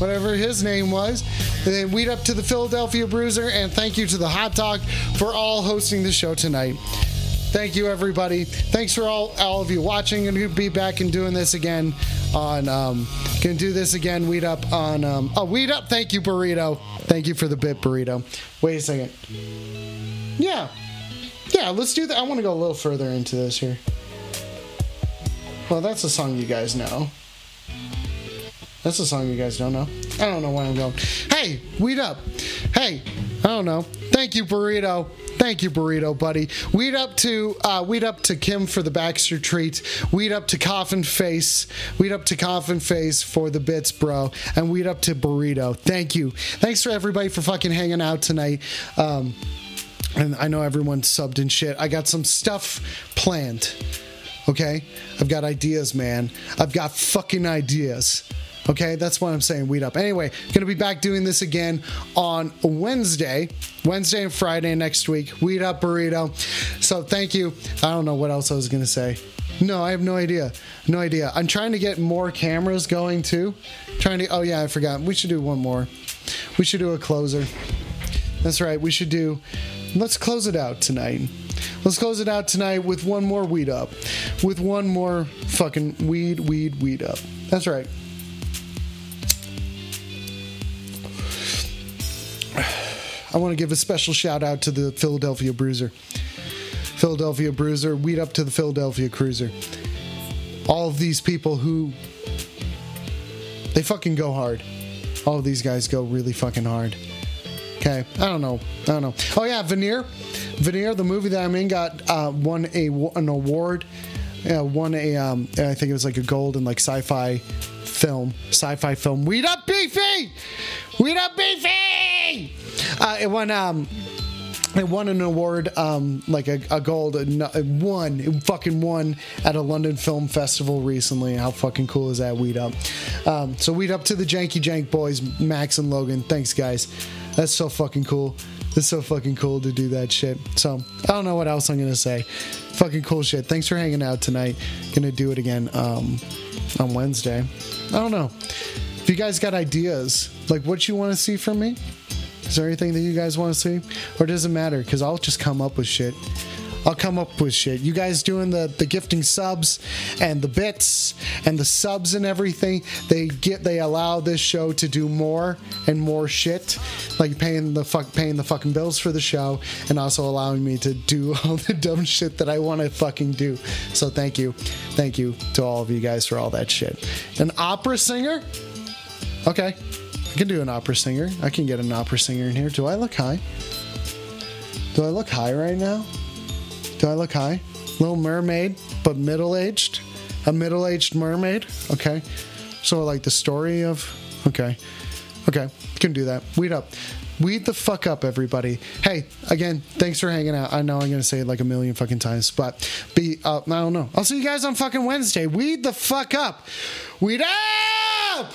whatever his name was. And then weed up to the Philadelphia Bruiser, and thank you to the hot dog for all hosting the show tonight. Thank you, everybody. Thanks for all all of you watching. And we'll be back and doing this again on. Um, gonna do this again. Weed up on. Um, oh, weed up. Thank you, burrito. Thank you for the bit, burrito. Wait a second. Yeah, yeah. Let's do that. I want to go a little further into this here. Well, that's a song you guys know. That's a song you guys don't know. I don't know where I'm going. Hey, weed up. Hey, I don't know. Thank you, burrito. Thank you, burrito, buddy. Weed up to uh, weed up to Kim for the Baxter treat. Weed up to Coffin Face. Weed up to Coffin Face for the bits, bro. And weed up to burrito. Thank you. Thanks for everybody for fucking hanging out tonight. Um, and I know everyone's subbed and shit. I got some stuff planned. Okay? I've got ideas, man. I've got fucking ideas. Okay, that's what I'm saying. Weed up. Anyway, gonna be back doing this again on Wednesday, Wednesday and Friday next week. Weed up burrito. So thank you. I don't know what else I was gonna say. No, I have no idea. No idea. I'm trying to get more cameras going too. Trying to. Oh yeah, I forgot. We should do one more. We should do a closer. That's right. We should do. Let's close it out tonight. Let's close it out tonight with one more weed up. With one more fucking weed, weed, weed up. That's right. I want to give a special shout out to the Philadelphia Bruiser. Philadelphia Bruiser, weed up to the Philadelphia Cruiser. All of these people who they fucking go hard. All of these guys go really fucking hard. Okay, I don't know. I don't know. Oh yeah, Veneer, Veneer, the movie that I'm in got uh, won a an award. Yeah, won a um, I think it was like a gold in like sci-fi film, sci-fi film. Weed up, beefy. Weed up, beefy. Uh, it won. Um, it won an award, um, like a, a gold. It won, it fucking won at a London Film Festival recently. How fucking cool is that? Weed up. Um, so weed up to the Janky Jank boys, Max and Logan. Thanks, guys. That's so fucking cool. It's so fucking cool to do that shit. So I don't know what else I'm gonna say. Fucking cool shit. Thanks for hanging out tonight. Gonna do it again um, on Wednesday. I don't know. If you guys got ideas, like what you want to see from me, is there anything that you guys want to see? Or does it matter? Because I'll just come up with shit. I'll come up with shit. You guys doing the, the gifting subs and the bits and the subs and everything, they get they allow this show to do more and more shit. Like paying the fuck paying the fucking bills for the show and also allowing me to do all the dumb shit that I want to fucking do. So thank you. Thank you to all of you guys for all that shit. An opera singer? Okay. I can do an opera singer. I can get an opera singer in here. Do I look high? Do I look high right now? Do I look high? Little mermaid, but middle aged? A middle aged mermaid? Okay. So, like the story of. Okay. Okay. Can do that. Weed up. Weed the fuck up, everybody. Hey, again, thanks for hanging out. I know I'm going to say it like a million fucking times, but be, uh, I don't know. I'll see you guys on fucking Wednesday. Weed the fuck up. Weed up!